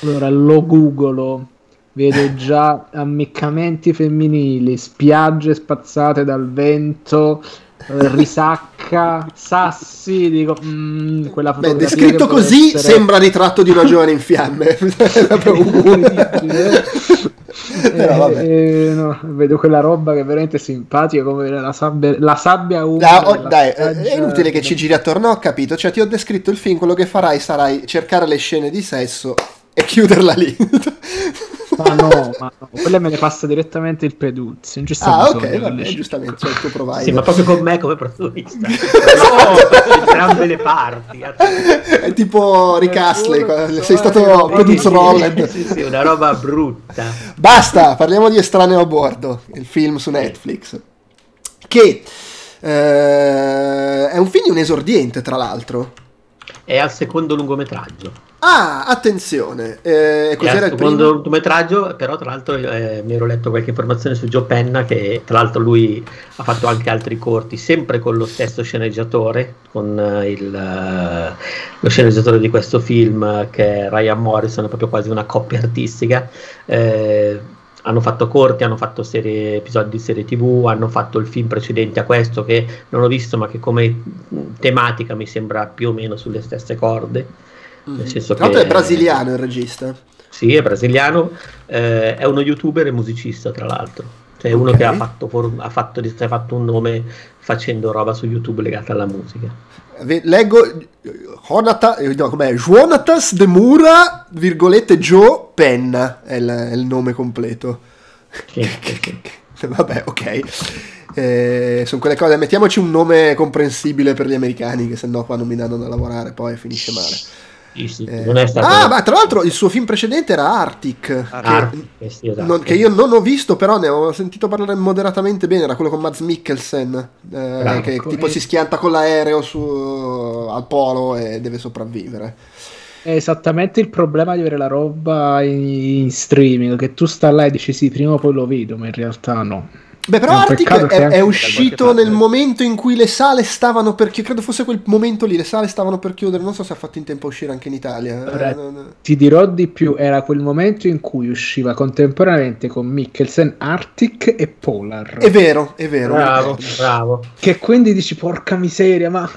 Allora lo googolo, vedo già ammiccamenti femminili, spiagge spazzate dal vento, eh, risacca, sassi, dico, mm, quella Beh, descritto così essere- sembra ritratto di una giovane in fiamme. Però. Eh, eh, no, vedo quella roba che è veramente simpatica come la sabbia, la sabbia umida Ah, oh, dai, spiaggia. è inutile che ci giri attorno, ho capito. Cioè, ti ho descritto il film, quello che farai sarai cercare le scene di sesso e chiuderla lì. Ma no, ma no, quelle me le passa direttamente il Peduzzi. Non ci sta ah, bisogno ok, vabbè, scegli. giustamente, c'è il tuo provider. Sì, ma proprio con me come protagonista. no, entrambe le parti. È tipo Rick Astley, sei stato tre, Peduz Sì, Rolland. Sì, sì, una roba brutta. Basta, parliamo di Estraneo a bordo, il film su Netflix. Che eh, è un film di un esordiente, tra l'altro. È al secondo lungometraggio. Ah, attenzione, eh, cos'era il secondo lungometraggio, però tra l'altro eh, mi ero letto qualche informazione su Joe Penna che tra l'altro lui ha fatto anche altri corti, sempre con lo stesso sceneggiatore, con uh, il, uh, lo sceneggiatore di questo film che è Ryan Morrison, è proprio quasi una coppia artistica. Eh, hanno fatto corti, hanno fatto serie, episodi di serie tv, hanno fatto il film precedente a questo che non ho visto ma che come tematica mi sembra più o meno sulle stesse corde. Mm. Nel senso Tra l'altro è brasiliano il regista. Sì, è brasiliano, eh, è uno youtuber e musicista tra l'altro. Cioè uno okay. che ha fatto, ha, fatto, ha fatto un nome facendo roba su YouTube legata alla musica. Leggo Jonathan, eh, no, com'è? Jonatas de Mura, virgolette Joe Penna è il, è il nome completo. Vabbè, ok. Eh, sono quelle cose, mettiamoci un nome comprensibile per gli americani, che sennò qua non mi danno da lavorare, poi finisce male. Sì, sì, eh, stato... Ah, ma tra l'altro il suo film precedente era Arctic, Arctic che, sì, esatto. non, che, io non ho visto, però ne ho sentito parlare moderatamente bene. Era quello con Mads Mikkelsen, eh, che tipo si schianta con l'aereo su, al polo e deve sopravvivere. È esattamente il problema di avere la roba in, in streaming, che tu sta là e dici sì, prima o poi lo vedo, ma in realtà no. Beh, però Arctic è, è uscito nel momento in cui le sale stavano per chiudere. Credo fosse quel momento lì, le sale stavano per chiudere. Non so se ha fatto in tempo a uscire anche in Italia. Allora, eh, ti dirò di più: era quel momento in cui usciva contemporaneamente con Mikkelsen, Arctic e Polar. È vero, è vero. Bravo, bravo. Che quindi dici, porca miseria, ma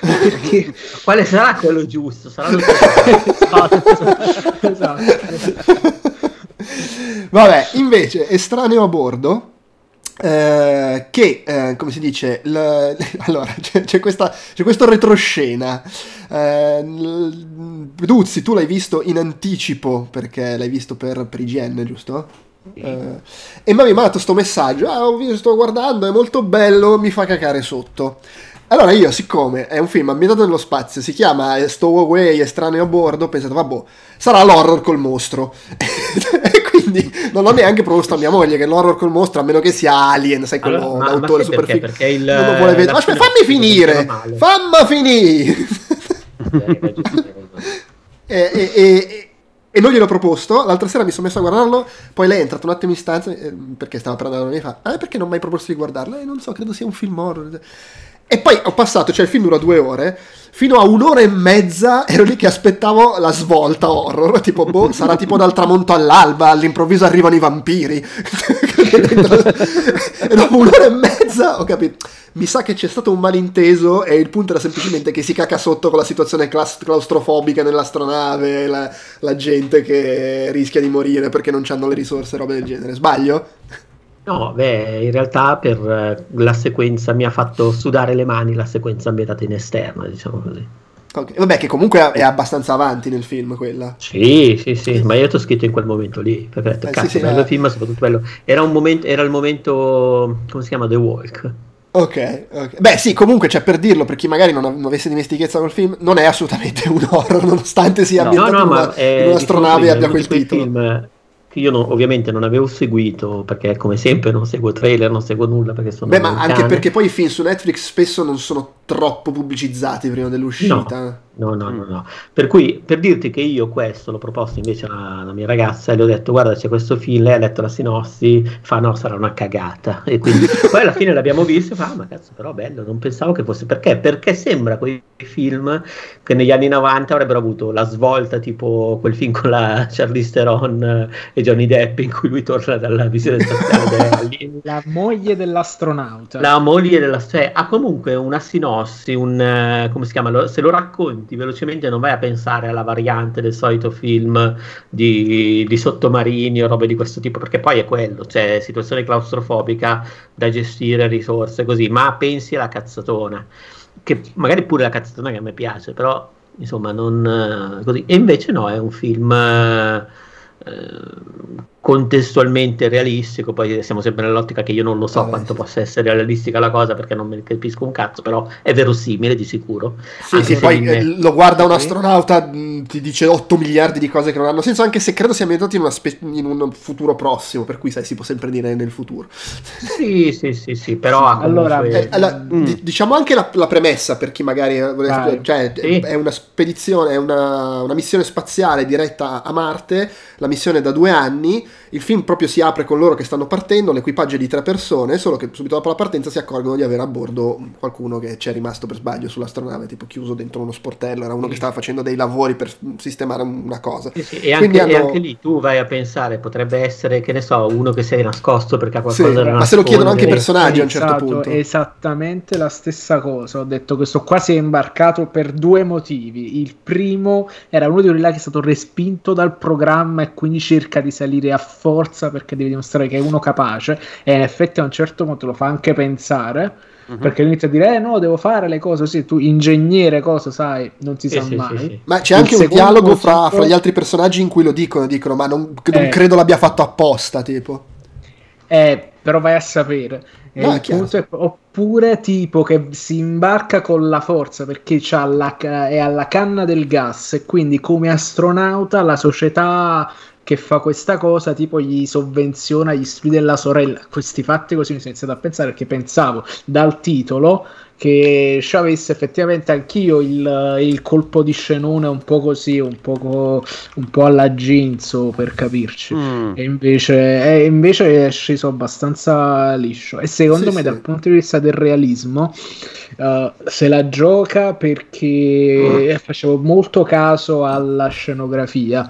perché? Quale sarà quello giusto? Sarà lo esatto. esatto. Vabbè, invece, estraneo a bordo eh, che, eh, come si dice, l- allora c'è, c'è, questa, c'è, questo retroscena. Eh, Duzzi, tu l'hai visto in anticipo perché l'hai visto per, per IGN, giusto? Eh, e mi ha mandato questo messaggio: Ah, ho visto, sto guardando, è molto bello, mi fa cacare sotto. Allora io, siccome è un film ambientato nello spazio, si chiama Stowaway, estraneo a bordo, ho pensato, vabbè, sarà l'horror col mostro. quindi non ho neanche proposto a mia moglie che l'horror col mostro, a meno che sia Alien, sai, quello allora, d'autore super figo. Perché il, non lo vuole vedere. Ma aspetta, fammi finire! Fammi finire! e, e, e, e, non gliel'ho proposto. L'altra sera mi sono messo a guardarlo. Poi lei è entrata un attimo in stanza eh, perché stava parlando e mi fa: Ah, perché non mi hai proposto di guardarlo? Eh, non so, credo sia un film horror. E poi ho passato, cioè il film dura due ore, fino a un'ora e mezza ero lì che aspettavo la svolta horror, tipo, boh, sarà tipo dal tramonto all'alba, all'improvviso arrivano i vampiri. e dopo un'ora e mezza ho capito, mi sa che c'è stato un malinteso e il punto era semplicemente che si caca sotto con la situazione claustrofobica nell'astronave, la, la gente che rischia di morire perché non hanno le risorse, robe del genere. Sbaglio? No, beh, in realtà per eh, la sequenza mi ha fatto sudare le mani la sequenza ambientata in esterna, diciamo così. Okay. Vabbè, che comunque è abbastanza avanti nel film quella. Sì, sì, sì, ma io ti ho scritto in quel momento lì, perché ho detto, eh, cazzo, sì, sì, bello film, soprattutto bello. Era, un momento, era il momento, come si chiama, The Walk. Ok, ok. Beh, sì, comunque, cioè, per dirlo, per chi magari non, non avesse dimestichezza col film, non è assolutamente un horror, nonostante sia ambientato no, no, in, una, in un'astronave e abbia quel titolo. Film che io non, ovviamente non avevo seguito perché come sempre non seguo trailer, non seguo nulla perché sono Beh, ma anche perché poi i film su Netflix spesso non sono troppo pubblicizzati prima dell'uscita. No, no, no, no. Per cui, per dirti che io questo l'ho proposto invece alla, mia ragazza e le ho detto, guarda c'è questo film, lei ha letto la sinossi, fa no, sarà una cagata. E quindi poi alla fine l'abbiamo visto e fa, ah, ma cazzo, però bello, non pensavo che fosse... Perché? Perché sembra quei film che negli anni 90 avrebbero avuto la svolta, tipo quel film con la Charlize Theron e Johnny Depp in cui lui torna dalla visione spaziale. la moglie dell'astronauta. La moglie dell'astronauta. Cioè, ha comunque una sinossi Ossi, un, uh, come si chiama? Se lo racconti velocemente non vai a pensare alla variante del solito film di, di sottomarini o robe di questo tipo, perché poi è quello, cioè situazione claustrofobica da gestire, risorse così, ma pensi alla cazzatona, che magari pure la cazzatona che a me piace, però insomma non uh, così. E invece no, è un film... Eh, contestualmente realistico, poi siamo sempre nell'ottica che io non lo so Ah, quanto sì. possa essere realistica la cosa perché non me ne capisco un cazzo, però è verosimile di sicuro. Sì, Anche sì, se poi in- eh, lo guarda un Sì. astronauta, mh, ti dice 8 miliardi di cose che non hanno senso, anche se credo sia ambientato in, una spe- in un futuro prossimo, per cui sai, si può sempre dire nel futuro. Sì, sì, sì, sì, però ha Allora, comunque- Eh, allora, Mm. di- diciamo anche la, la premessa per chi magari eh, Vai. cioè, Sì. è una spedizione, è una, una missione spaziale diretta a Marte, la missione è da due anni, il film proprio si apre con loro che stanno partendo, l'equipaggio è di tre persone, solo che subito dopo la partenza si accorgono di avere a bordo qualcuno che c'è rimasto per sbaglio sull'astronave, tipo chiuso dentro uno sportello, era uno che stava facendo dei lavori per sistemare una cosa. Sì, sì, E, anche, e hanno- anche lì tu vai a pensare, potrebbe essere, che ne so, uno che si è nascosto perché ha Sì, qualcosa da ma se lo chiedono anche i nascondere. personaggi a un certo pensato punto. Esattamente la stessa cosa. Ho detto che sto qua si è imbarcato per due motivi. Il primo era uno di quelli là che è stato respinto dal programma e quindi cerca di salire a forza perché deve dimostrare che è uno capace. E in effetti a un certo punto lo fa anche pensare. Mhm. Perché inizia a dire: Eh no, devo fare le cose. Sì, tu ingegnere cosa sai, non si Sì, sa sì, mai. sì, sì. Ma c'è Il anche un secondo dialogo fra, fra gli altri personaggi in cui lo dicono, dicono ma non, non Eh. credo l'abbia fatto apposta, tipo. Eh, però vai a sapere. No, è il chiaro. punto è- oppure tipo che si imbarca con la forza perché c'ha la, è alla canna del gas e quindi come astronauta la società che fa questa cosa tipo gli sovvenziona gli studi della sorella. Questi fatti così mi sono iniziato a pensare perché pensavo dal titolo che ci avesse effettivamente anch'io il, il colpo di scenone un po' così, un po', un po' alla Ginzo per capirci. Mm. E invece, e invece è sceso abbastanza liscio. E secondo Sì, me, sì. dal punto di vista del realismo, eh, se la gioca perché facevo molto caso alla scenografia.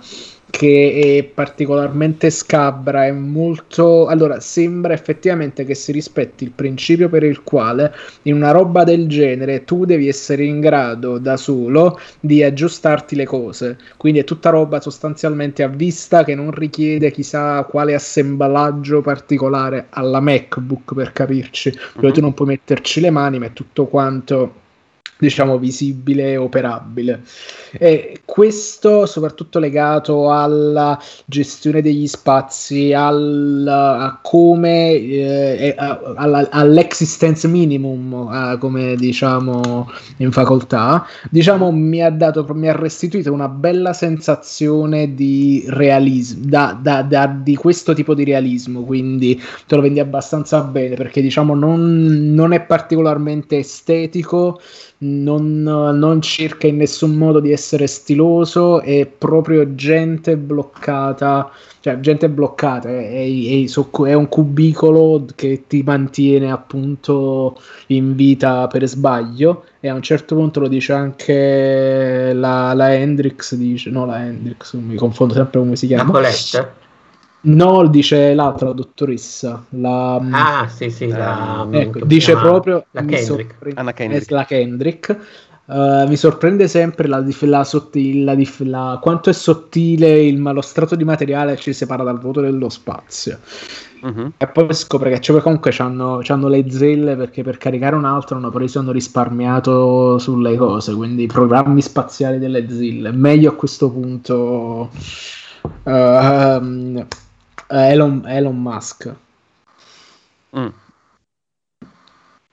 Che è particolarmente scabra, è molto. Allora, sembra effettivamente che si rispetti il principio per il quale in una roba del genere tu devi essere in grado da solo di aggiustarti le cose. Quindi è tutta roba sostanzialmente a vista che non richiede chissà quale assemblaggio particolare alla MacBook per capirci, dove Mhm. tu non puoi metterci le mani, ma è tutto quanto diciamo visibile e operabile. E questo soprattutto legato alla gestione degli spazi, al, a come eh, a- alla- all'existence minimum, eh, come diciamo in facoltà, diciamo mi ha dato mi ha restituito una bella sensazione di realismo da, da- da- di questo tipo di realismo quindi te lo vendi abbastanza bene perché diciamo non, non è particolarmente estetico non, non cerca in nessun modo di essere stiloso è proprio gente bloccata cioè gente bloccata è, è- è un cubicolo che ti mantiene appunto in vita per sbaglio e a un certo punto lo dice anche la, la Hendrix dice no la Hendrix mi confondo sempre come si La chiama Colette? No lo dice l'altra dottoressa la, Ah, sì, sì, la, Eh, ecco, come si dice chiama? proprio la Kendrick. Anna Kendrick. la Kendrick Eh, mi sorprende sempre la, la sotti- la quanto è sottile il malostrato di materiale che ci separa dal voto dello spazio Mhm. e poi scopre che cioè, comunque c'hanno, c'hanno le zelle perché per caricare un altro hanno preso hanno risparmiato sulle cose, quindi i programmi spaziali delle zille. Meglio a questo punto ehm, Elon, Elon Musk, Mm.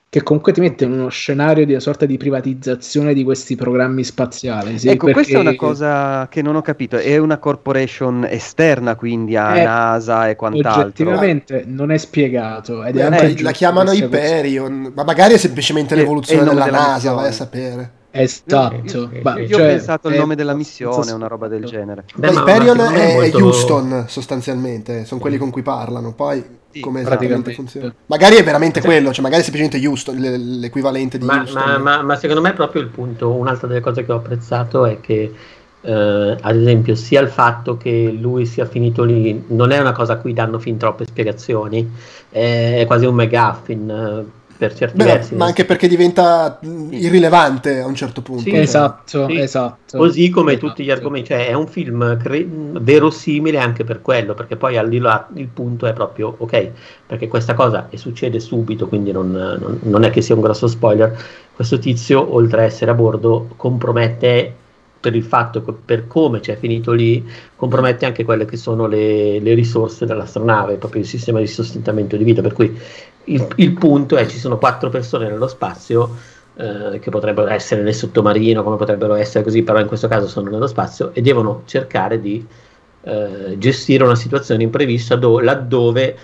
che comunque ti mette in uno scenario di una sorta di privatizzazione di questi programmi spaziali. sì, ecco, questa è una perché cosa che non ho capito. È una corporation esterna quindi a Eh, NASA e quant'altro. Oggettivamente non è spiegato ed è Eh, anche la chiamano. Hyperion, ma magari è semplicemente l'evoluzione è della della NASA, missione. vai a sapere. Esatto, Io- io- ma, io Io cioè, ho pensato al è nome della missione, una roba del genere. Beh, me è, molto- Houston sostanzialmente, sono quelli con cui parlano, poi Sì, come esattamente praticamente. funziona. Magari è veramente quello, cioè magari è semplicemente Houston, l- l'equivalente di Ma, Houston. ma- ma- ma secondo me proprio il punto, un'altra delle cose che ho apprezzato è che, eh, ad esempio, sia il fatto che lui sia finito lì non è una cosa a cui danno fin troppe spiegazioni, è quasi un McGuffin eh, per certi Beh, versi. ma anche perché diventa mh, irrilevante a un certo punto. Sì, cioè. Esatto, Sì. esatto. Così come Esatto. tutti gli argomenti, cioè è un film cre- verosimile anche per quello, perché poi al di là il punto è proprio ok, perché questa cosa e succede subito, quindi non, non- non è che sia un grosso spoiler. Questo tizio, oltre a essere a bordo, compromette per il fatto che per come c'è finito lì compromette anche quelle che sono le, le risorse dell'astronave, proprio il sistema di sostentamento di vita, per cui il, il punto è ci sono quattro persone nello spazio eh, che potrebbero essere nel sottomarino, come potrebbero essere così, però in questo caso sono nello spazio e devono cercare di eh, gestire una situazione imprevista do- laddove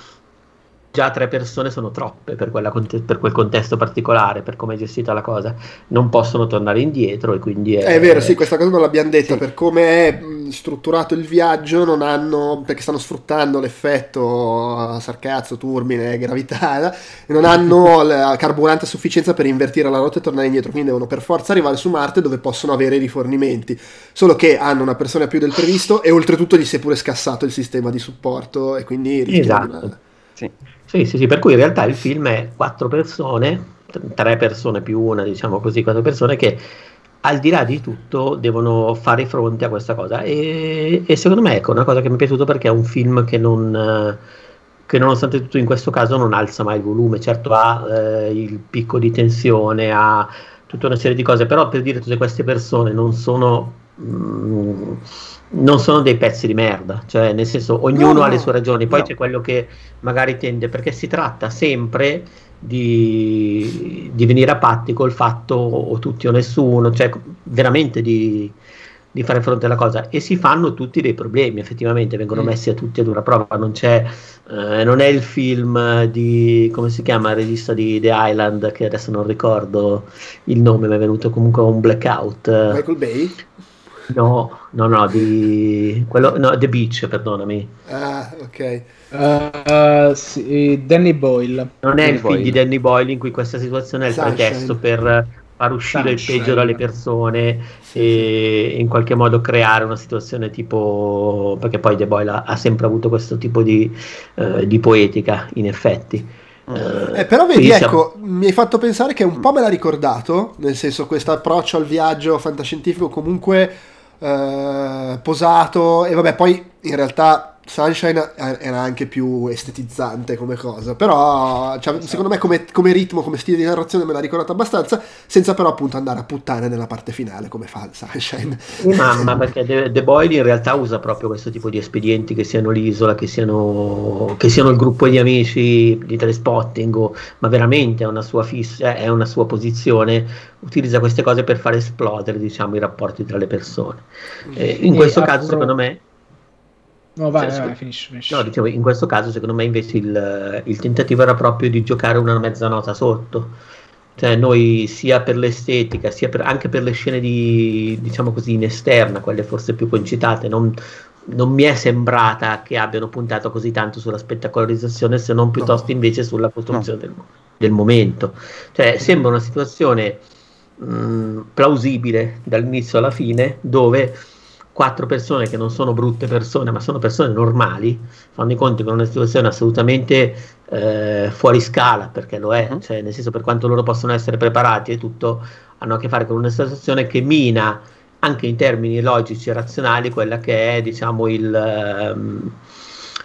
già tre persone sono troppe per, conte- per, quel contesto particolare, per come è gestita la cosa, non possono tornare indietro e quindi è... È vero, sì, questa cosa non l'abbiamo detta, sì. per come è strutturato il viaggio non hanno, perché stanno sfruttando l'effetto sarcazzo, turbine, gravità, non hanno la carburante a sufficienza per invertire la rotta e tornare indietro, quindi devono per forza arrivare su Marte dove possono avere i rifornimenti, solo che hanno una persona più del previsto e oltretutto gli si è pure scassato il sistema di supporto e quindi rischiano esatto. Sì. Sì, sì, sì, per cui in realtà il film è quattro persone, tre persone più una, diciamo così, quattro persone che al di là di tutto devono fare fronte a questa cosa. E, e secondo me ecco una cosa che mi è piaciuto perché è un film che non che nonostante tutto in questo caso non alza mai il volume, certo ha eh, il picco di tensione, ha tutta una serie di cose, però per dire tutte queste persone non sono mh, mm, non sono dei pezzi di merda, cioè nel senso ognuno no, ha le sue ragioni, poi no. c'è quello che magari tende, perché si tratta sempre di, di venire a patti col fatto o tutti o nessuno, cioè veramente di, di, fare fronte alla cosa e si fanno tutti dei problemi, effettivamente vengono mm. messi a tutti ad una prova, non c'è, eh, non è il film di, come si chiama, il regista di The Island, che adesso non ricordo il nome, mi è venuto comunque un blackout. Michael Bay? No, no, no, di quello, no, The Beach, perdonami. Ah, ok. Uh, sì, Danny Boyle. Non Danny è il Boyle. film di Danny Boyle in cui questa situazione è il Sunshine. pretesto per far uscire Sunshine. il peggio dalle persone sì, e sì. in qualche modo creare una situazione tipo perché poi The Boyle ha, ha sempre avuto questo tipo di, uh, di poetica in effetti eh, però vedi, ecco, siamo... mi hai fatto pensare che un po' me l'ha ricordato, nel senso questo approccio al viaggio fantascientifico comunque eh, posato e vabbè poi in realtà Sunshine era anche più estetizzante come cosa, però cioè, secondo me come, come, ritmo, come stile di narrazione me l'ha ricordato abbastanza, senza però appunto andare a puttane nella parte finale come fa Sunshine. Mamma, perché The, The Boyle in realtà usa proprio questo tipo di espedienti, che siano l'isola, che siano, che siano il gruppo di amici di telespotting, o, ma veramente è una sua fissa, è una sua posizione, utilizza queste cose per far esplodere diciamo, i rapporti tra le persone. Eh, in questo caso secondo me No, vai, cioè, vai, finisci, finisci. No, dicevo, in questo caso secondo me invece il, il, tentativo era proprio di giocare una mezza nota sotto. Cioè noi sia per l'estetica, sia per, anche per le scene di, diciamo così, in esterna, quelle forse più concitate, non, non mi è sembrata che abbiano puntato così tanto sulla spettacolarizzazione, se non piuttosto no. invece sulla costruzione no. del, del, momento. Cioè sembra una situazione mh, plausibile dall'inizio alla fine, dove quattro persone che non sono brutte persone, ma sono persone normali, fanno i conti con una situazione assolutamente eh, fuori scala, perché lo è, mm. cioè, nel senso per quanto loro possono essere preparati e tutto, hanno a che fare con una situazione che mina anche in termini logici e razionali quella che è, diciamo, il... Ehm,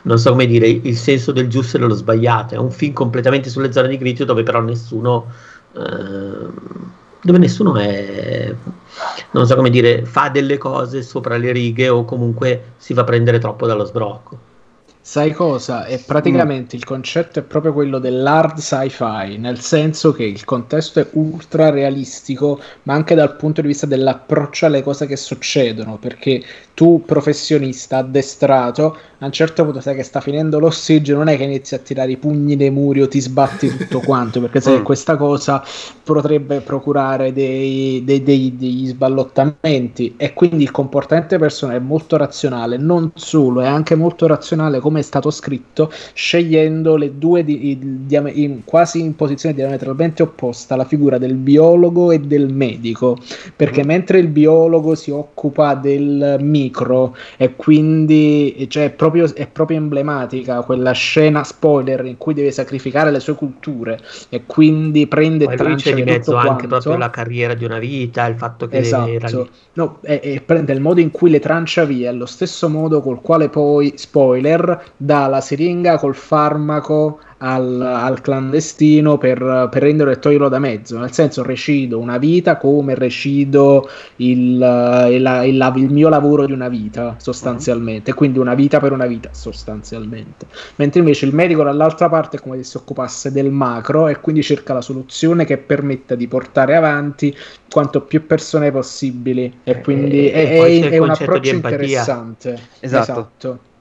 non so come dire, il senso del giusto e dello sbagliato. È un film completamente sulle zone di grigio dove però nessuno... Eh, dove nessuno è, non so come dire, fa delle cose sopra le righe o comunque si fa prendere troppo dallo sbrocco. Sai cosa? È praticamente mm. il concetto è proprio quello dell'hard sci-fi, nel senso che il contesto è ultra realistico, ma anche dal punto di vista dell'approccio alle cose che succedono, perché tu professionista addestrato a un certo punto sai che sta finendo l'ossigeno non è che inizi a tirare i pugni nei muri o ti sbatti tutto quanto perché sai che mm. questa cosa potrebbe procurare dei, dei, dei, degli sballottamenti e quindi il comportamento persona è molto razionale non solo è anche molto razionale come è stato scritto scegliendo le due di, di, in, quasi in posizione diametralmente opposta la figura del biologo e del medico perché mm. mentre il biologo si occupa del micro e quindi cioè, è, proprio, è proprio emblematica quella scena spoiler in cui deve sacrificare le sue culture e quindi prende Poi trancia di mezzo anche proprio la carriera di una vita, il fatto che esatto. No, e, e prende il modo in cui le trancia via, lo stesso modo col quale poi, spoiler, dà la siringa col farmaco al, al clandestino per, per renderlo e toglierlo da mezzo. Nel senso, recido una vita come recido il, il, il, il mio lavoro di una vita, sostanzialmente. Uh-huh. Quindi una vita per una vita, sostanzialmente. Mentre invece il medico dall'altra parte è come se si occupasse del macro e quindi cerca la soluzione che permetta di portare avanti quanto più persone possibili. E quindi e, è, è, è un approccio interessante. Esatto. esatto.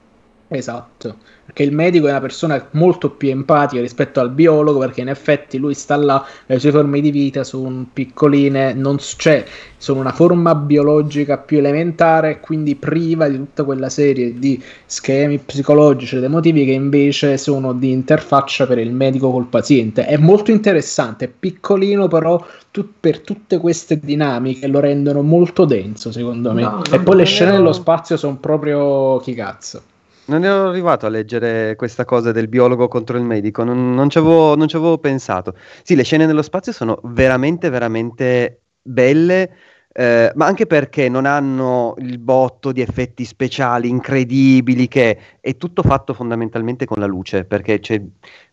Esatto, perché il medico è una persona molto più empatica rispetto al biologo, perché in effetti lui sta là, le sue forme di vita sono piccoline, non cioè, sono una forma biologica più elementare, quindi priva di tutta quella serie di schemi psicologici ed emotivi che invece sono di interfaccia per il medico col paziente. È molto interessante, è piccolino però tu, per tutte queste dinamiche lo rendono molto denso secondo me. No, e poi le scene nello spazio sono proprio chi cazzo. Non ero arrivato a leggere questa cosa del biologo contro il medico, non, non, ci avevo, pensato. Sì, le scene nello spazio sono veramente, veramente belle, eh, ma anche perché non hanno il botto di effetti speciali incredibili, che è tutto fatto fondamentalmente con la luce, perché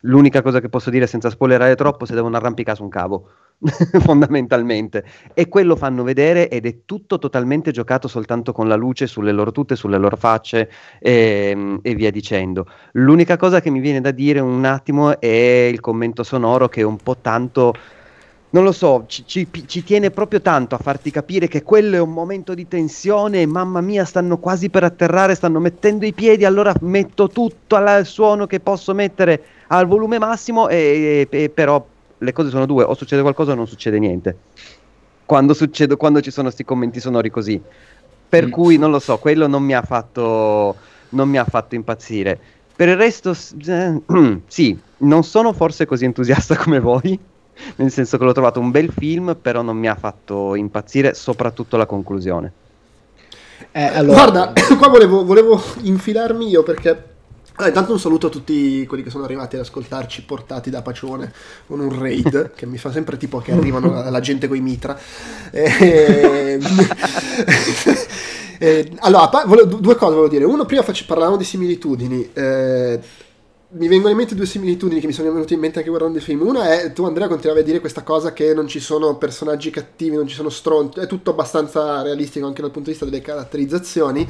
l'unica cosa che posso dire senza spoilerare troppo, se devono arrampicare su un cavo. fondamentalmente e quello fanno vedere ed è tutto totalmente giocato soltanto con la luce sulle loro tute, sulle loro facce e, ehm, e, via dicendo. L'unica cosa che mi viene da dire un attimo è il commento sonoro che è un po' tanto non lo so, ci, ci, ci, tiene proprio tanto a farti capire che quello è un momento di tensione mamma mia stanno quasi per atterrare, stanno mettendo i piedi, allora metto tutto al suono che posso mettere al volume massimo e, e, e però le cose sono due, o succede qualcosa o non succede niente. Quando, succede, quando ci sono questi commenti sonori così. Per mm. cui non lo so, quello non mi ha fatto, non mi ha fatto impazzire. Per il resto, eh, sì, non sono forse così entusiasta come voi, nel senso che l'ho trovato un bel film, però non mi ha fatto impazzire, soprattutto la conclusione. Eh, allora... Guarda, qua volevo, volevo infilarmi io perché allora, intanto un saluto a tutti quelli che sono arrivati ad ascoltarci portati da Pacione con un raid che mi fa sempre tipo che arrivano la, la gente con i mitra. E... e, allora, volevo, due cose volevo dire. Uno, prima faccio, parlavamo di similitudini. Eh, mi vengono in mente due similitudini che mi sono venute in mente anche guardando il film. Una è tu, Andrea, continuavi a dire questa cosa che non ci sono personaggi cattivi, non ci sono stronti, è tutto abbastanza realistico anche dal punto di vista delle caratterizzazioni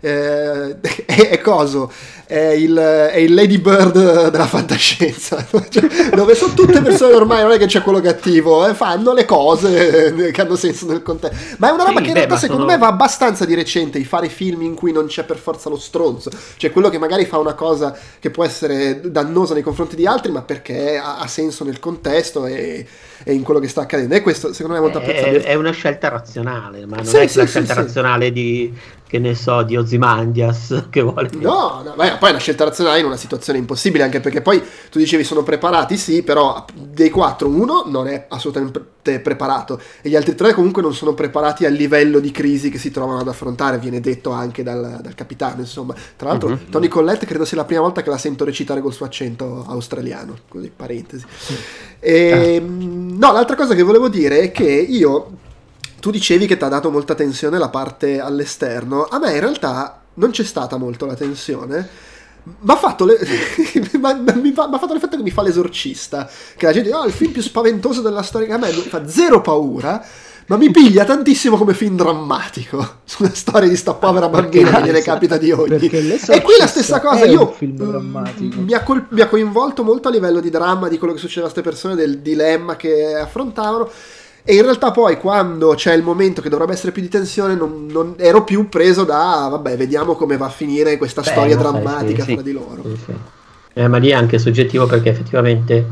eh, è, è, coso è il, è il Lady Bird della fantascienza. Cioè, dove sono tutte persone normali non è che c'è quello cattivo eh, fanno le cose che hanno senso nel contesto ma è una roba sì, che in realtà secondo sono... me va abbastanza di recente i fare film in cui non c'è per forza lo stronzo. Cioè quello che magari fa una cosa che può essere dannosa nei confronti di altri ma perché ha, ha senso nel contesto e, e, in quello che sta accadendo. E questo secondo me è molto apprezzabile. è una scelta razionale ma non sì, è sì, la scelta razionale di che ne so, di Ozymandias che vuole... No, no, ma poi è una scelta razionale in una situazione impossibile, anche perché poi tu dicevi sono preparati, sì, però dei quattro uno non è assolutamente preparato e gli altri tre comunque non sono preparati al livello di crisi che si trovano ad affrontare, viene detto anche dal, dal capitano, insomma. Tra l'altro mm-hmm. Tony Collette credo sia la prima volta che la sento recitare col suo accento australiano, così parentesi. E, ah. No, l'altra cosa che volevo dire è che io tu dicevi che ti ha dato molta tensione la parte all'esterno. A me in realtà non c'è stata molto la tensione. Ma ha fatto, le... fatto l'effetto che mi fa l'esorcista. Che la gente dice: Oh, il film più spaventoso della storia. A me fa zero paura. Ma mi piglia tantissimo come film drammatico sulla storia di sta povera bambina che gliene capita di ogni. E qui la stessa cosa. Io mm, mi ha, col- mi ha coinvolto molto a livello di dramma di quello che succede a queste persone, del dilemma che affrontavano e in realtà poi quando c'è il momento che dovrebbe essere più di tensione non, non ero più preso da vabbè vediamo come va a finire questa Beh, storia drammatica sì, fra di loro. Sì, sì. Eh, ma lì è anche soggettivo perché effettivamente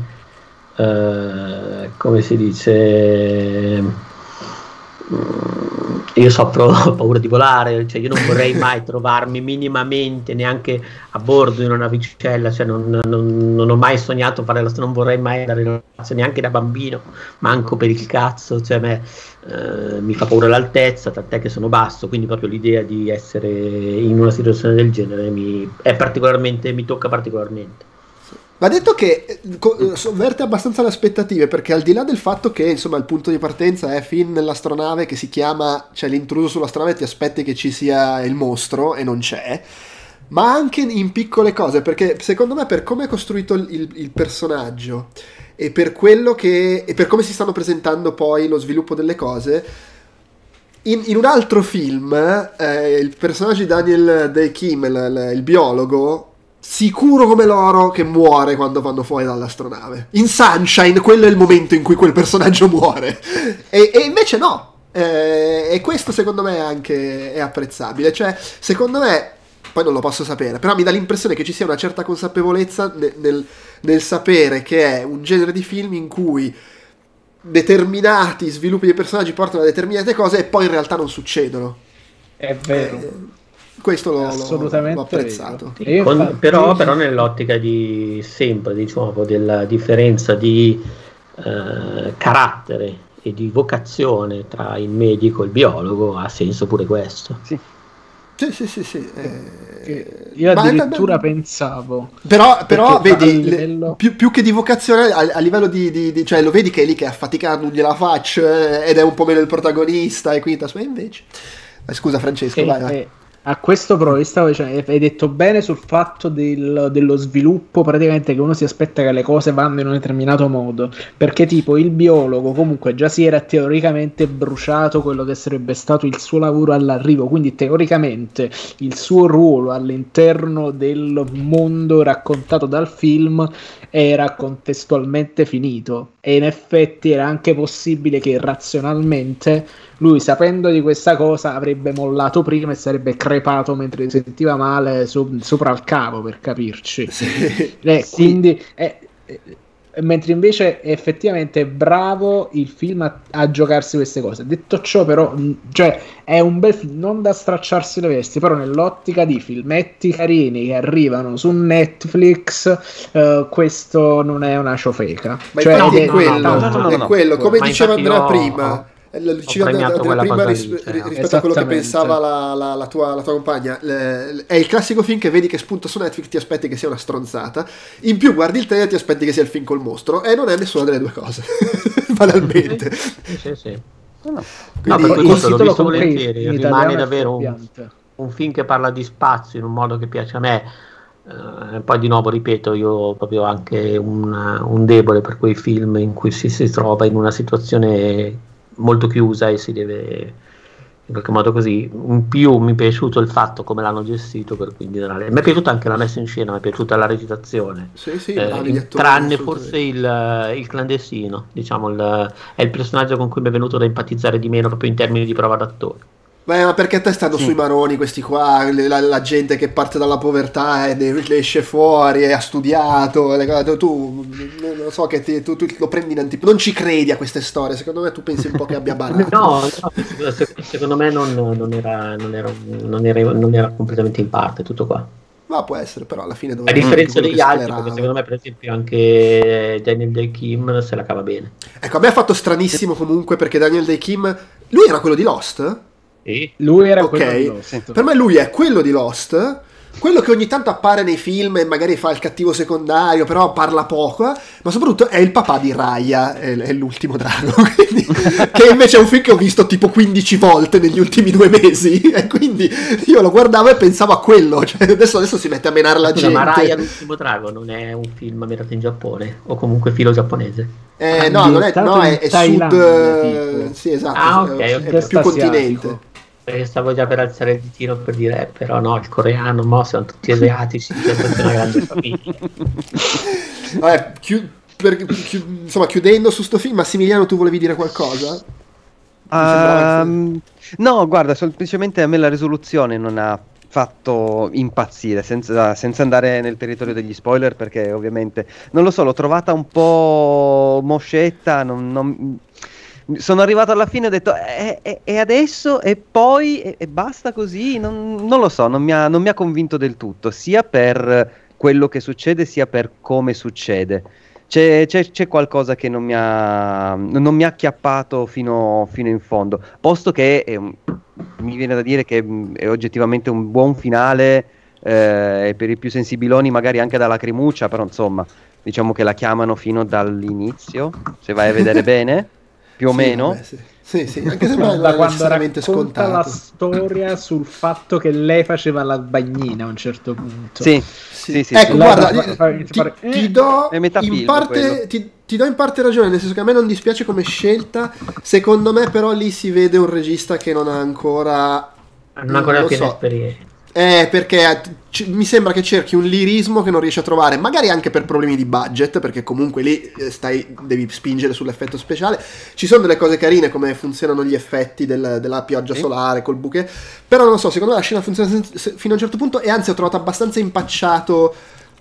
eh, come si dice io soffro paura di volare, cioè io non vorrei mai trovarmi minimamente neanche a bordo in una navicella, cioè non, non, non, ho mai sognato fare la non vorrei mai andare in spazio neanche da bambino, manco per il cazzo, cioè me, eh, mi fa paura l'altezza, tant'è che sono basso, quindi proprio l'idea di essere in una situazione del genere mi, mi tocca particolarmente. Va detto che eh, eh, sovverte abbastanza le aspettative perché al di là del fatto che insomma il punto di partenza è Finn nell'astronave che si chiama, cioè l'intruso sull'astronave ti aspetti che ci sia il mostro e non c'è, ma anche in piccole cose, perché secondo me per come è costruito il, il personaggio e per quello che e per come si stanno presentando poi lo sviluppo delle cose in, in un altro film eh, il personaggio di Daniel Day Kim il, il biologo sicuro come l'oro che muore quando vanno fuori dall'astronave. In Sunshine, quello è il momento in cui quel personaggio muore. E, e invece no. Eh, e questo secondo me anche è apprezzabile. Cioè, secondo me, poi non lo posso sapere, però mi dà l'impressione che ci sia una certa consapevolezza nel, nel, nel sapere che è un genere di film in cui determinati sviluppi dei personaggi portano a determinate cose e poi in realtà non succedono. È vero. Eh, questo l'ho, Assolutamente l'ho apprezzato. Con, però, però, nell'ottica di sempre diciamo della differenza di eh, carattere e di vocazione tra il medico e il biologo ha senso pure questo. Sì. Sì, sì, sì, sì. Eh, io addirittura ma, pensavo. Però, però vedi, livello... più, più, che di vocazione, a, a livello di, di, di, Cioè, lo vedi che è lì che è affaticato, non gliela faccio, eh, ed è un po' meno il protagonista, e quindi... Ma invece... Eh, scusa Francesco, e, vai, vai. A questo stavo dicendo, hai detto bene sul fatto del, dello sviluppo, praticamente che uno si aspetta che le cose vanno in un determinato modo, perché tipo il biologo comunque già si era teoricamente bruciato quello che sarebbe stato il suo lavoro all'arrivo, quindi teoricamente il suo ruolo all'interno del mondo raccontato dal film era contestualmente finito e in effetti era anche possibile che razionalmente lui sapendo di questa cosa avrebbe mollato prima e sarebbe crepato mentre si sentiva male so- sopra il cavo per capirci sì. Eh, sì. quindi eh, eh, mentre invece effettivamente è bravo il film a, a, giocarsi queste cose. Detto ciò però cioè è un bel film non da stracciarsi le vesti però nell'ottica di filmetti carini che arrivano su Netflix uh, questo non è una ciofeca. Ma cioè, è, quello, no, no, no, è quello come diceva Andrea prima lo diceva prima ris- cioè. rispetto a quello che pensava la, la, la, tua, la tua, compagna. Le, è il classico film che vedi che spunta su Netflix ti aspetti che sia una stronzata. In più guardi il trailer e ti aspetti che sia il film col mostro e non è nessuna delle due cose banalmente. Sì sì sì. No, no. Per questo l'ho visto volentieri rimane davvero un, un film che parla di spazio in un modo che piace a me. Uh, poi di nuovo ripeto, io ho proprio anche un, un, debole per quei film in cui si, si trova in una situazione molto chiusa e si deve in qualche modo così. In più mi è piaciuto il fatto come l'hanno gestito, per cui in generale. Mi è piaciuta anche la messa in scena, mi è piaciuta la recitazione. Sì, sì, eh, attori, tranne forse il, il, clandestino, diciamo, il, è il personaggio con cui mi è venuto da empatizzare di meno proprio in termini di prova d'attore. Beh, ma perché te stanno sì. sui maroni questi qua, la, la, gente che parte dalla povertà e esce fuori e ha studiato, tu non so che ti, tu, tu, lo prendi in anticipo, non ci credi a queste storie, secondo me tu pensi un po' che abbia barato. no, no, secondo me non, non, era, non, era, non, era, non era completamente in parte tutto qua. Ma può essere, però alla fine A differenza degli altri, perché secondo me, per esempio, anche Daniel Day Kim se la cava bene. Ecco, a me ha fatto stranissimo comunque perché Daniel Day Kim. Lui era quello di Lost? Sì. Lui era okay. quello di Lost. Per me lui è quello di Lost. Quello che ogni tanto appare nei film e magari fa il cattivo secondario, però parla poco, eh, ma soprattutto è il papà di Raya, è, è l'ultimo drago, quindi, che invece è un film che ho visto tipo 15 volte negli ultimi due mesi, e quindi io lo guardavo e pensavo a quello, cioè adesso, adesso si mette a menare la Scusa, gente. Ma Raya l'ultimo drago non è un film ambientato in Giappone, o comunque filo giapponese? Eh, no, non è, no, è, è sud... Tipo. Sì, esatto, ah, okay, è, okay. è più continente perché stavo già per alzare il ditino per dire, eh, però no, il coreano, mo siamo tutti asiatici, c'è una grande famiglia. Vabbè, chi- per, chi- insomma, chiudendo su sto film, Massimiliano, tu volevi dire qualcosa? Um, no, guarda, semplicemente a me la risoluzione non ha fatto impazzire senza, senza, andare nel territorio degli spoiler perché ovviamente non lo so l'ho trovata un po' moscetta non, non, sono arrivato alla fine e ho detto e, e, e adesso? E poi? E, e basta così? Non, non, lo so non mi, ha, non mi, ha, convinto del tutto sia per quello che succede sia per come succede. C'è, c'è, c'è qualcosa che non mi ha, non mi ha acchiappato fino, fino in fondo. Posto che è, mi viene da dire che è oggettivamente un buon finale eh, per i più sensibiloni magari anche da lacrimuccia però insomma diciamo che la chiamano fino dall'inizio se vai a vedere bene più o sì, meno. Vabbè, sì, Sì, sì, anche se non da è quando necessariamente racconta la scontato. storia sul fatto che lei faceva la bagnina a un certo punto. Sì, sì, sì. ecco, guarda, ti, ti eh, do in parte, ti, ti do in parte ragione, nel senso che a me non dispiace come scelta. Secondo me, però, lì si vede un regista che non ha ancora. Non ha ancora piena so. esperienza. Eh, perché c- mi sembra che cerchi un lirismo che non riesci a trovare, magari anche per problemi di budget, perché comunque lì eh, stai, devi spingere sull'effetto speciale. Ci sono delle cose carine come funzionano gli effetti del- della pioggia Sì. solare col bouquet, però non lo so, secondo me la scena funziona sen- se- fino a un certo punto e anzi ho trovato abbastanza impacciato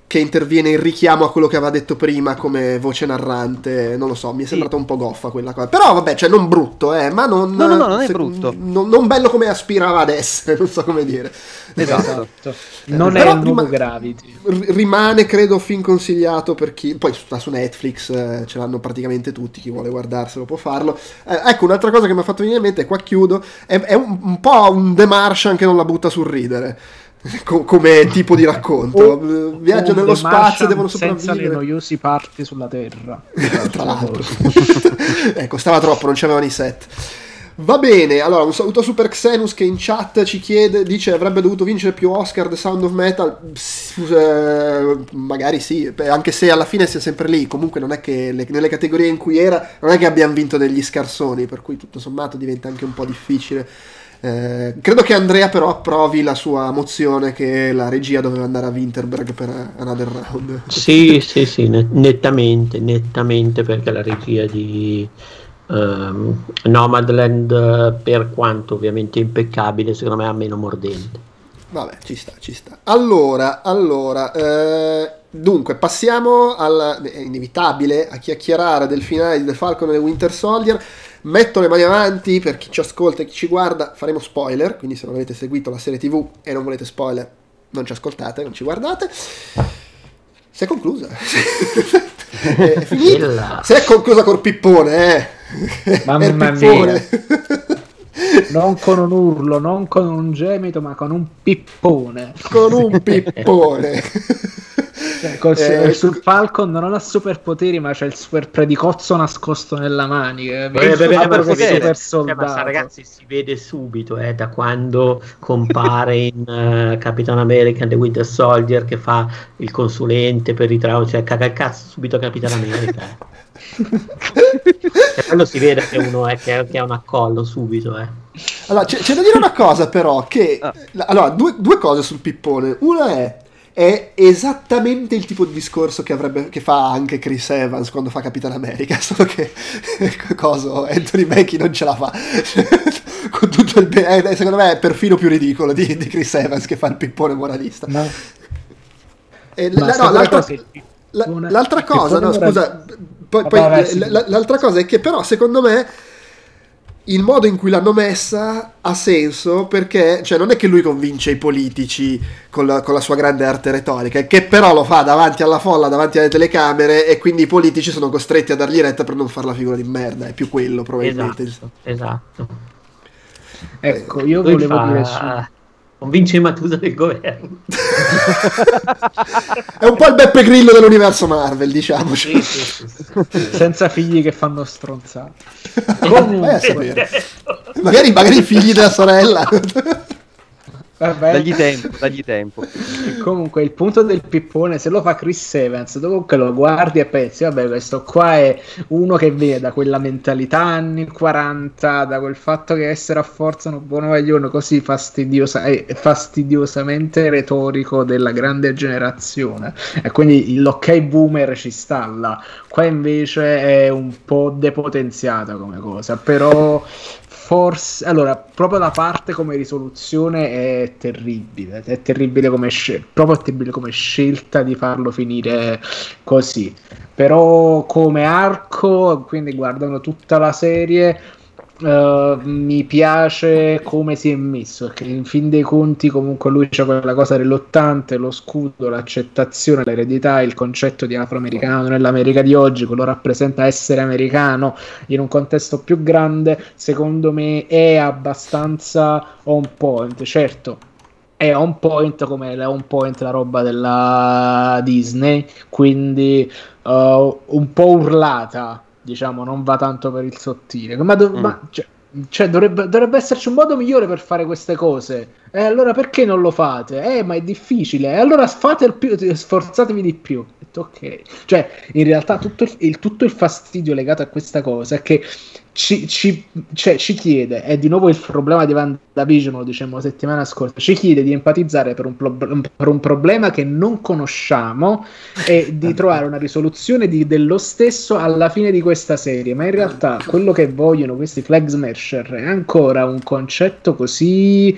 che interviene in richiamo a quello che aveva detto prima come voce narrante, non lo so, mi è sembrata un po' goffa quella cosa. Però vabbè, cioè non brutto, eh, ma non... No, no, no, non è se- brutto. Non, non bello come aspirava ad essere, non so come dire. Esatto. Non Però è il nuovo rima- Gravity. R- rimane credo fin consigliato per chi poi sta su Netflix eh, ce l'hanno praticamente tutti chi vuole guardarselo può farlo Eh, ecco un'altra cosa che mi ha fatto venire in mente e qua chiudo è, è un, un po' un The Martian che non la butta sul ridere co- come tipo di racconto. O- Eh, viaggio nello spazio devono senza le sopravvivere. noiosi parti sulla Terra. tra l'altro. Ecco stava troppo non c'avevano i set. Va bene, allora un saluto a Super Xenus che in chat ci chiede, dice avrebbe dovuto vincere più Oscar The Sound of Metal, eh, magari sì, anche se alla fine sia sempre lì, comunque non è che le- nelle categorie in cui era, non è che abbiamo vinto degli scarsoni, per cui tutto sommato diventa anche un po' difficile. Eh, credo che Andrea però approvi la sua mozione che la regia doveva andare a Winterberg per Another Round. Sì, sì, sì, net- nettamente, nettamente perché la regia di ehm, Nomadland, per quanto ovviamente impeccabile, secondo me è meno mordente. Vabbè, ci sta, ci sta. Allora, allora, eh, dunque, passiamo al, è inevitabile a chiacchierare del finale di The Falcon e Winter Soldier. Metto le mani avanti per chi ci ascolta e chi ci guarda, faremo spoiler, quindi se non avete seguito la serie TV e non volete spoiler, non ci ascoltate, non ci guardate. Si è conclusa. è finita. Si è conclusa col pippone, eh. Mamma pippone. Non con un urlo, non con un gemito, ma con un pippone. con un pippone. Cioè, col- Eh, sul Falcon non ha superpoteri, ma c'è il super predicozzo nascosto nella manica. Beh, Il beh, beh, super cioè, soldato. ragazzi, si vede subito eh, da quando compare in eh, Capitan America The Winter Soldier che fa il consulente per i traumi, cioè caga il cazzo subito Capitan America. eh. e quello si vede che uno è che, che ha un accollo subito. Eh. Allora, c'è, c'è da dire una cosa però, che... Ah. Allora, due, due cose sul pippone. Una è... È esattamente il tipo di discorso che, avrebbe, che fa anche Chris Evans quando fa Capitan America, solo che coso, Anthony Mackie non ce la fa. Con tutto il be- eh, secondo me è perfino più ridicolo di, di Chris Evans che fa il pippone moralista. No, E ma la- no, l'altra, la- pippone- l'altra cosa, no, scusa, poi, poi l'altra cosa è che però secondo me il modo in cui l'hanno messa ha senso perché cioè, non è che lui convince i politici con la, con la sua grande arte retorica, che però lo fa davanti alla folla, davanti alle telecamere e quindi i politici sono costretti a dargli retta per non fare la figura di merda, è più quello probabilmente. Esatto, esatto. Ecco, io Lui volevo fa- dire su... convince i Matusa del governo. È un po' il Beppe Grillo dell'universo Marvel, diciamoci. Sì, sì, sì, sì. senza figli che fanno stronzate. Sapere. Magari, magari i figli della sorella. Vabbè. Dagli tempo, dagli tempo. Comunque il punto del pippone, se lo fa Chris Evans, dopo che lo guardi e pensi, vabbè, questo qua è uno che viene da quella mentalità anni 40, da quel fatto che essere a forza un buono vaglione così fastidiosa, è fastidiosamente retorico della grande generazione. E quindi l'ok boomer ci sta là. Qua invece è un po' depotenziata come cosa, però forse allora proprio la parte come risoluzione è terribile è terribile come scel- proprio terribile come scelta di farlo finire così. Però come arco quindi guardando tutta la serie eh, mi piace come si è messo perché in fin dei conti comunque lui c'è quella cosa reluttante lo scudo l'accettazione l'eredità il concetto di afroamericano nell'America di oggi quello rappresenta essere americano in un contesto più grande, secondo me è abbastanza on point. Certo, è on point come è on point la roba della Disney, quindi uh, un po' urlata, diciamo, non va tanto per il sottile. Ma, do- Mm. ma, cioè, Cioè, dovrebbe, dovrebbe, esserci un modo migliore per fare queste cose. E eh, allora perché non lo fate? Eh, ma è difficile. E allora fate il più, sforzatevi di più. Ok. Cioè, in realtà tutto il, il, tutto il fastidio legato a questa cosa è che ci, ci, cioè, ci chiede, è di nuovo il problema di WandaVision, lo dicevamo la settimana scorsa, ci chiede di empatizzare per un, pro- per un problema che non conosciamo e di trovare una risoluzione di, dello stesso alla fine di questa serie. Ma in realtà quello che vogliono questi flag smasher è ancora un concetto così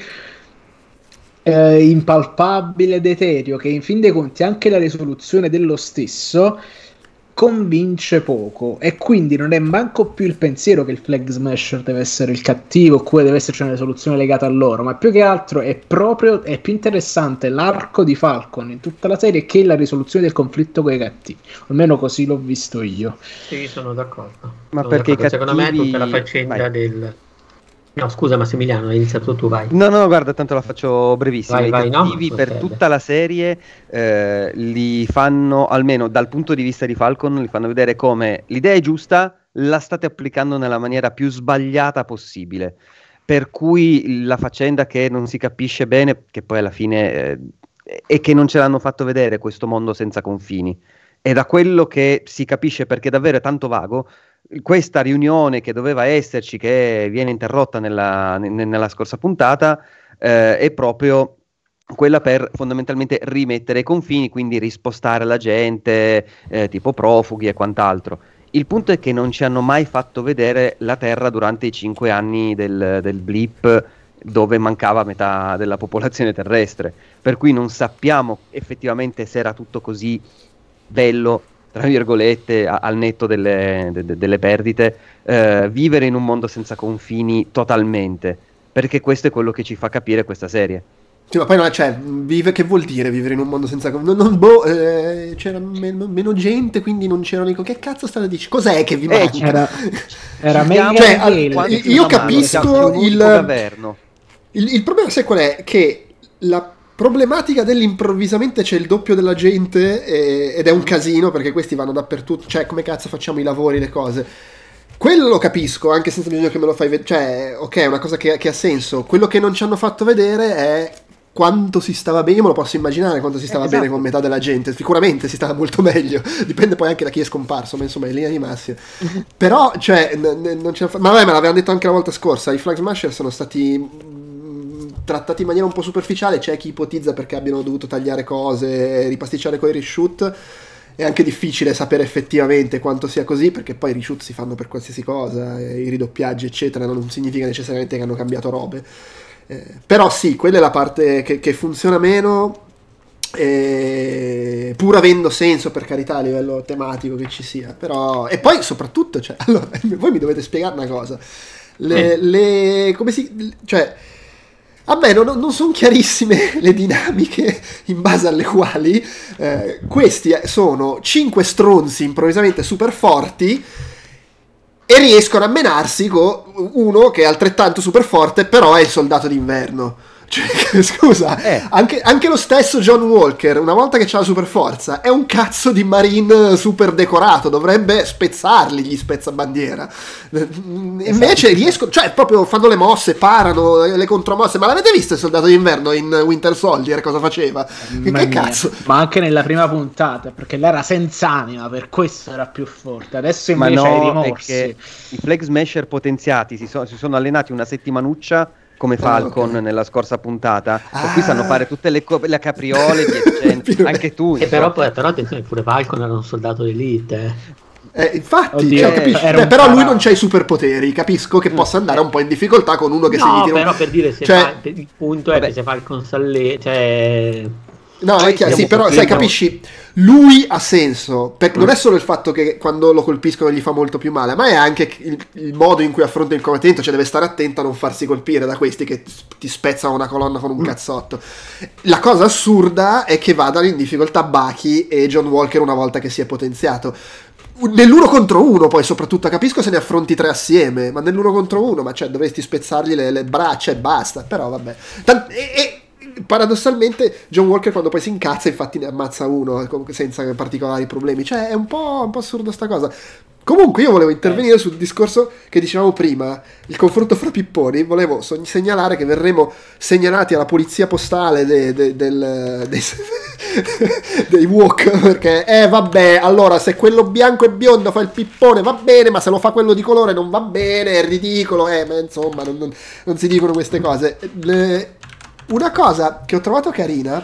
eh, impalpabile ed etereo che in fin dei conti anche la risoluzione dello stesso convince poco e quindi non è manco più il pensiero che il flag smasher deve essere il cattivo oppure deve esserci una risoluzione legata a loro ma più che altro è proprio è più interessante l'arco di Falcon in tutta la serie che la risoluzione del conflitto con i cattivi almeno così l'ho visto io sì sono d'accordo ma sono perché d'accordo. secondo cattivi... me tutta la faccenda Vai. del No, scusa Massimiliano, hai iniziato tu, vai. No, no, guarda, tanto la faccio brevissima. Vai, I vai, cattivi no? per tutta la serie eh, li fanno, almeno dal punto di vista di Falcon, li fanno vedere come l'idea è giusta, la state applicando nella maniera più sbagliata possibile. Per cui la faccenda che non si capisce bene, che poi alla fine eh, è che non ce l'hanno fatto vedere questo mondo senza confini. E da quello che si capisce, perché davvero è tanto vago, questa riunione che doveva esserci, che viene interrotta nella, ne- nella scorsa puntata, eh, è proprio quella per fondamentalmente rimettere i confini, quindi rispostare la gente, eh, tipo profughi e quant'altro. Il punto è che non ci hanno mai fatto vedere la Terra durante i cinque anni del, del blip dove mancava metà della popolazione terrestre, per cui non sappiamo effettivamente se era tutto così bello tra virgolette, a- al netto delle, de- de- delle perdite, eh, vivere in un mondo senza confini totalmente, perché questo è quello che ci fa capire questa serie. Sì, ma poi non è, cioè, vive, che vuol dire vivere in un mondo senza... Non, non- boh, eh, c'era meno, meno gente, quindi non c'erano. Che cazzo state a dire? Cos'è che vi Eh, manca? era, era meglio Cioè, al- io mano, capisco unico il- governo. Il, il problema sai qual è? Che la problematica dell'improvvisamente c'è il doppio della gente e- ed è un casino perché questi vanno dappertutto, cioè come cazzo facciamo i lavori, le cose. Quello lo capisco, anche senza bisogno che me lo fai vedere, cioè ok, è una cosa che, che ha senso. Quello che non ci hanno fatto vedere è quanto si stava bene, io me lo posso immaginare quanto si stava esatto. bene con metà della gente, sicuramente si stava molto meglio, dipende poi anche da chi è scomparso, ma insomma in linea di massima. Però, cioè, n- n- non ce la fa- ma vabbè, me l'avevano detto anche la volta scorsa, i Flag Smasher sono stati trattati in maniera un po' superficiale, c'è chi ipotizza perché abbiano dovuto tagliare cose, ripasticciare coi reshoot. È anche difficile sapere effettivamente quanto sia così, perché poi i reshoot si fanno per qualsiasi cosa, eh, i ridoppiaggi, eccetera, non significa necessariamente che hanno cambiato robe. Eh, però sì, quella è la parte che, che funziona meno, eh, pur avendo senso per carità a livello tematico che ci sia. Però... E poi soprattutto, cioè, allora, voi mi dovete spiegare una cosa. Le, le- come si... Cioè, a me non, non sono chiarissime le dinamiche in base alle quali eh, questi sono cinque stronzi improvvisamente super forti e riescono a menarsi con uno che è altrettanto super forte, però è il soldato d'inverno. Cioè, scusa, Eh. anche, anche lo stesso John Walker, una volta che ha la super forza, è un cazzo di marine super decorato, dovrebbe spezzarli gli spezzabandiera. Invece riescono, cioè proprio fanno le mosse, parano, le contromosse. Ma l'avete visto il soldato d'inverno in Winter Soldier cosa faceva? Che, che mia. cazzo? Ma anche nella prima puntata, perché lei era senza anima, per questo era più forte. Adesso Ma invece hai no, è rimorsi. i flag smasher potenziati si, so- si sono allenati una settimanuccia come Falcon Ah, ok. nella scorsa puntata, Ah. cui sanno fare tutte le, co- le capriole, anche tu. E però, insomma. poi, però attenzione, pure Falcon era un soldato d'elite. eh. Eh, infatti, Oddio, cioè, eh, capisci? Beh, però lui non c'ha i superpoteri. Capisco che possa andare un po' in difficoltà con uno che No, tira un- però per dire se Cioè- fa- il punto è Vabbè. che se Falcon sale, cioè No, è Poi chiaro, sì, però sai, capisci? Lui ha senso. Per- non è solo il fatto che quando lo colpiscono gli fa molto più male, ma è anche il, il modo in cui affronta il combattente. Cioè, deve stare attento a non farsi colpire da questi che ti spezzano una colonna con un cazzotto. La cosa assurda è che vadano in difficoltà Bucky e John Walker una volta che si è potenziato. Nell'uno contro uno, poi soprattutto capisco se ne affronti tre assieme, ma nell'uno contro uno, ma cioè dovresti spezzargli le, le braccia e basta. Però vabbè. Tant- e- e paradossalmente John Walker quando poi si incazza infatti ne ammazza uno eh, comunque senza particolari problemi. Cioè è un po', un po' assurdo sta cosa. Comunque io volevo intervenire sul discorso che dicevamo prima, il confronto fra pipponi, volevo so- segnalare che verremo segnalati alla polizia postale de- de- del, dei, dei walk, perché eh vabbè, allora se quello bianco e biondo fa il pippone va bene, ma se lo fa quello di colore non va bene, è ridicolo, eh, ma insomma non, non- non si dicono queste cose. Le- una cosa che ho trovato carina...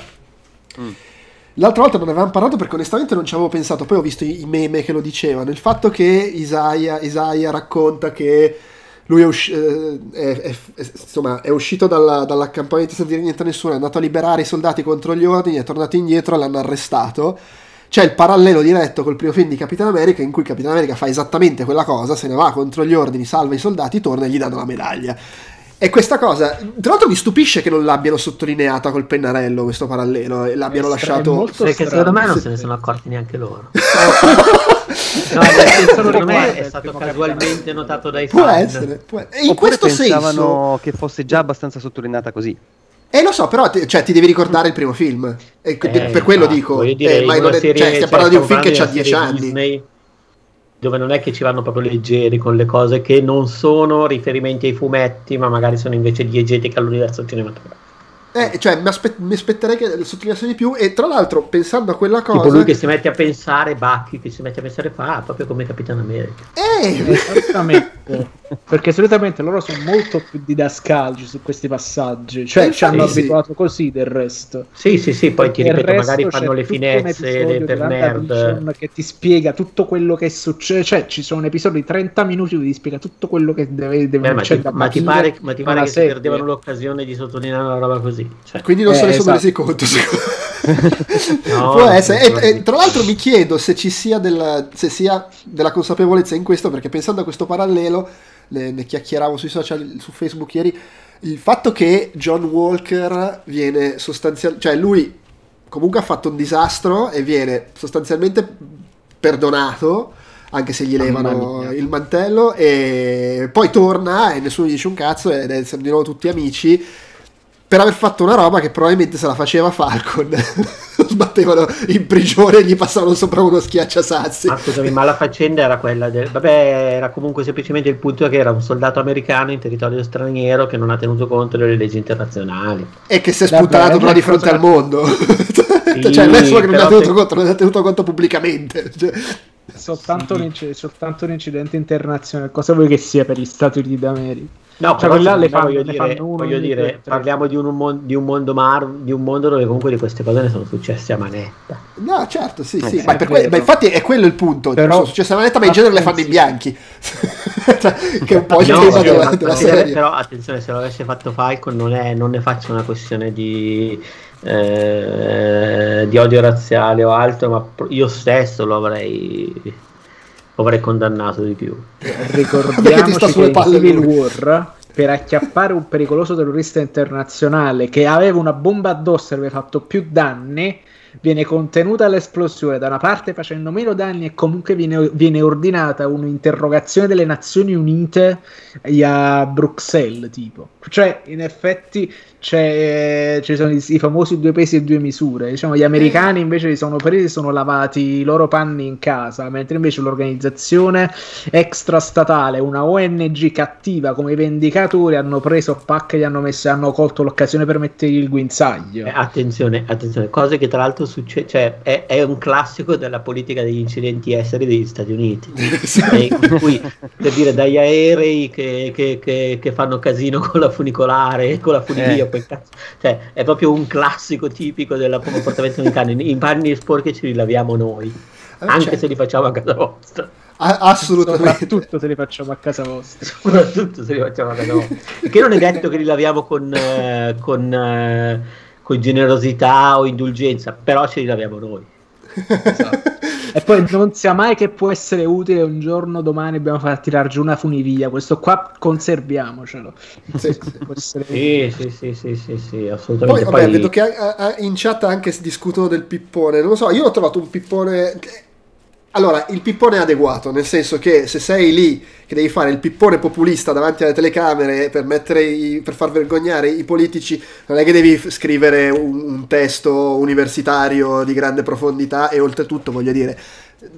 L'altra volta non avevamo parlato perché onestamente non ci avevo pensato, poi ho visto i, meme che lo dicevano. Il fatto che Isaiah, Isaiah racconta che lui è, usci- eh, è- è- insomma, è uscito dalla- dall'accampamento senza dire niente a nessuno, è andato a liberare i soldati contro gli ordini, è tornato indietro e l'hanno arrestato. C'è il parallelo diretto col primo film di Capitan America in cui Capitan America fa esattamente quella cosa, se ne va contro gli ordini, salva i soldati, torna e gli danno la medaglia. E questa cosa, tra l'altro mi stupisce che non l'abbiano sottolineata col pennarello questo parallelo e l'abbiano È lasciato... Perché strano. secondo me non se ne sono accorti neanche loro. No, secondo me è stato casualmente notato dai Può fan. essere, può- e in Oppure questo pensavano senso... che fosse già abbastanza sottolineata così. Eh lo so, però ti, cioè, ti devi ricordare il primo film. E que- Eh, per quello infatti, dico. voglio dire, eh, ma non è- serie- cioè, stiamo cioè, parlando di un film che ha di una 10 serie anni. Disney, dove non è che ci vanno proprio leggeri con le cose che non sono riferimenti ai fumetti, ma magari sono invece diegetiche all'universo cinematografico. Eh, cioè, mi, aspe- mi aspetterei che sottolineasse di più. E tra l'altro, pensando a quella cosa. Tipo lui che si mette a pensare, Bucky che si mette a pensare fa, proprio come Capitan America. Eh, Esattamente. Perché solitamente loro sono molto più didascalici su questi passaggi. Cioè, Eh, ci hanno sì. abituato così del resto. Sì, sì, sì, poi ti Del ripeto, resto magari fanno le finezze le- per nerd. Che ti spiega tutto quello che succede. Cioè, ci sono episodi di 30 minuti dove ti spiega tutto quello che deve, deve Eh, ma, ti, succedere ma ti pare, ma ti pare che si perdevano l'occasione di sottolineare una roba così? Cioè, quindi non se Eh, ne sono esatto. resi conto. secondo- No, Può essere. E, e tra l'altro mi chiedo se ci sia della, se sia della consapevolezza in questo, perché pensando a questo parallelo, ne, ne chiacchieravo sui social, su Facebook ieri, il fatto che John Walker viene sostanzialmente, cioè lui comunque ha fatto un disastro e viene sostanzialmente perdonato, anche se gli Mamma levano il mantello, e poi torna e nessuno gli dice un cazzo ed è siamo di nuovo tutti amici per aver fatto una roba che probabilmente se la faceva Falcon lo sbattevano in prigione e gli passavano sopra uno schiacciasassi Ma scusami, ma la faccenda era quella del. Vabbè, era comunque semplicemente il punto che era un soldato americano in territorio straniero che non ha tenuto conto delle leggi internazionali. e che si è è però di fronte cosa- al mondo Sì, cioè non è solo che non ha tenuto se- conto non ha tenuto conto pubblicamente Cioè, Soltanto, Sì. un inc- soltanto un incidente internazionale. Cosa vuoi che sia per gli Stati Uniti d'America? No, Cioè, là le fanno- voglio dire, fanno uno voglio dire due, parliamo di un, mon- di un mondo mar- di un mondo dove comunque di queste cose ne sono successe a manetta. no certo sì sì Eh, ma, è per que- ma infatti è quello il punto Però- sono successe a manetta ma in genere le fanno in bianchi. Cioè, che è un po' il No, tema sì, della, ma- della ma- serie. Però attenzione, se lo avesse fatto Falcon non, è, non ne faccio una questione di, eh, di odio razziale o altro, ma io stesso lo avrei, avrei condannato di più. Ricordiamoci che in Civil. War per acchiappare un pericoloso terrorista internazionale che aveva una bomba addosso e aveva fatto più danni viene contenuta l'esplosione da una parte facendo meno danni e comunque viene, viene ordinata un'interrogazione delle Nazioni Unite a Bruxelles tipo. Cioè in effetti c'è, ci sono i, i famosi due pesi e due misure. Diciamo gli americani invece li sono presi sono lavati i loro panni in casa mentre invece l'organizzazione extrastatale una ONG cattiva come i vendicatori hanno preso pacche e gli hanno messo hanno colto l'occasione per mettergli il guinzaglio. Eh, attenzione, attenzione, cose che tra l'altro succede, cioè è, è un classico della politica degli incidenti esteri degli Stati Uniti. In cui per dire dagli aerei che, che- che- che fanno casino con la funicolare, con la funivia, Eh. Cioè, è proprio un classico tipico del comportamento americano. I i panni sporchi ce li laviamo noi, Eh, anche cioè, se li facciamo a casa vostra. a- assolutamente soprattutto se li facciamo a casa vostra Soprattutto se li facciamo a casa vostra. Che non è detto che li laviamo con, eh, con, eh, con generosità o indulgenza, però ce li laviamo noi. e poi non sia mai che può essere utile un giorno domani dobbiamo far tirare giù una funivia questo qua conserviamocelo Sì, sì. Sì, sì, sì, sì, sì, sì, Poi, assolutamente. vabbè, Poi, vedo che in chat anche si discutono del pippone. Non lo so, io ho trovato un pippone. Allora, il pippone è adeguato, nel senso che se sei lì che devi fare il pippone populista davanti alle telecamere per, mettere i- per far vergognare i politici, non è che devi scrivere un, un testo universitario di grande profondità e oltretutto, voglio dire,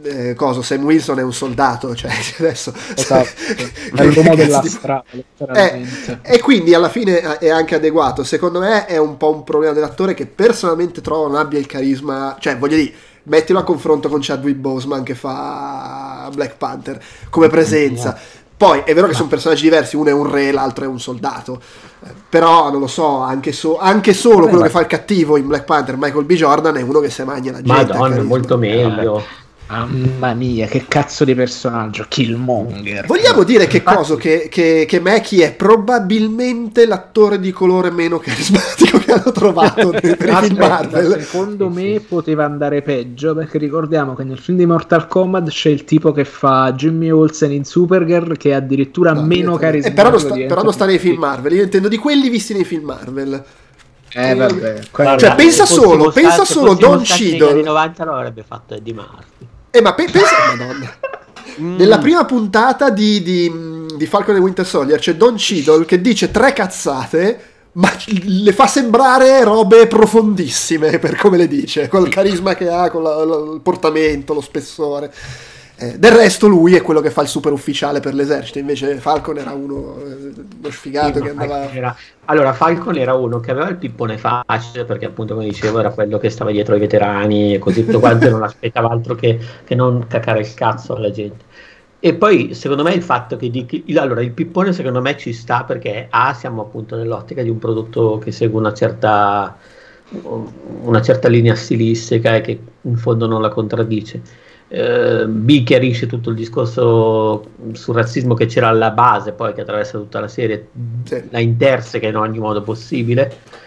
eh, coso, Sam Wilson è un soldato, cioè adesso esatto. è l'uomo della strada, eh, e quindi alla fine è anche adeguato. Secondo me è un po' un problema dell'attore che personalmente trovo non abbia il carisma, cioè voglio dire, mettilo a confronto con Chadwick Boseman che fa Black Panther come presenza. Poi è vero che sono personaggi diversi, uno è un re, l'altro è un soldato. Però non lo so, anche, so, anche solo Vabbè, quello ma... che fa il cattivo in Black Panther, Michael B. Jordan, è uno che se magna la gente. Madonna, molto meglio. Mamma mia, che cazzo di personaggio, Killmonger. Vogliamo dire che cosa che, che, che Mackie è probabilmente l'attore di colore meno carismatico che hanno trovato nei film Marvel. Secondo me poteva andare peggio perché ricordiamo che nel film di Mortal Kombat c'è il tipo che fa Jimmy Olsen in Supergirl che è addirittura no, meno carismatico. Eh, però, non sta, però non sta nei film Marvel, io intendo di quelli visti nei film Marvel. Eh, vabbè. Guarda, cioè, pensa solo, pensa solo Don Cheadle. Negli 90 lo avrebbe fatto Eddie Murphy. Eh, ma pe- pensa, madonna. Mm. Nella prima puntata di, di, di Falcon e Winter Soldier c'è Don Cheadle che dice tre cazzate, ma le fa sembrare robe profondissime per come le dice, col carisma che ha, con la, la, il portamento, lo spessore. Eh, del resto lui è quello che fa il super ufficiale per l'esercito, invece Falcon era uno, eh, uno sfigato sì, che andava... Era... Allora, Falcon era uno che aveva il pippone facile, perché appunto come dicevo era quello che stava dietro ai veterani e così tutto quanto, non aspettava altro che, che, non cacare il cazzo alla gente. E poi secondo me il fatto che di, allora il pippone secondo me ci sta perché A siamo appunto nell'ottica di un prodotto che segue una certa, una certa linea stilistica e che in fondo non la contraddice eh, B chiarisce tutto il discorso sul razzismo che c'era alla base, poi che attraversa tutta la serie, sì. la interseca in ogni modo possibile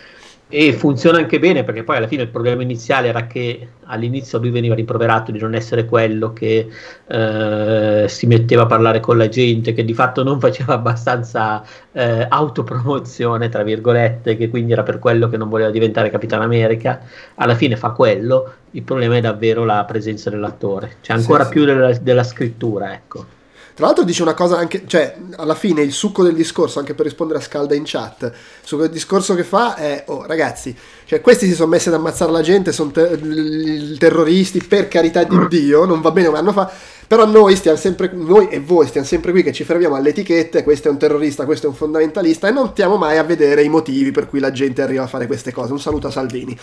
e funziona anche bene perché poi alla fine il problema iniziale era che all'inizio lui veniva rimproverato di non essere quello che eh, si metteva a parlare con la gente, che di fatto non faceva abbastanza eh, autopromozione, tra virgolette, che quindi era per quello che non voleva diventare Capitano America. Alla fine fa quello, il problema è davvero la presenza dell'attore, cioè ancora sì, più sì. Della, della scrittura, ecco. Tra l'altro dice una cosa anche, cioè, alla fine il succo del discorso, anche per rispondere a Scalda in chat, su quel discorso che fa è, oh ragazzi, cioè questi si sono messi ad ammazzare la gente, sono ter- terroristi, per carità di Dio, non va bene come hanno fatto però noi stiamo sempre, noi e voi stiamo sempre qui che ci fermiamo alle etichette, questo è un terrorista, questo è un fondamentalista e non stiamo mai a vedere i motivi per cui la gente arriva a fare queste cose. Un saluto a Salvini.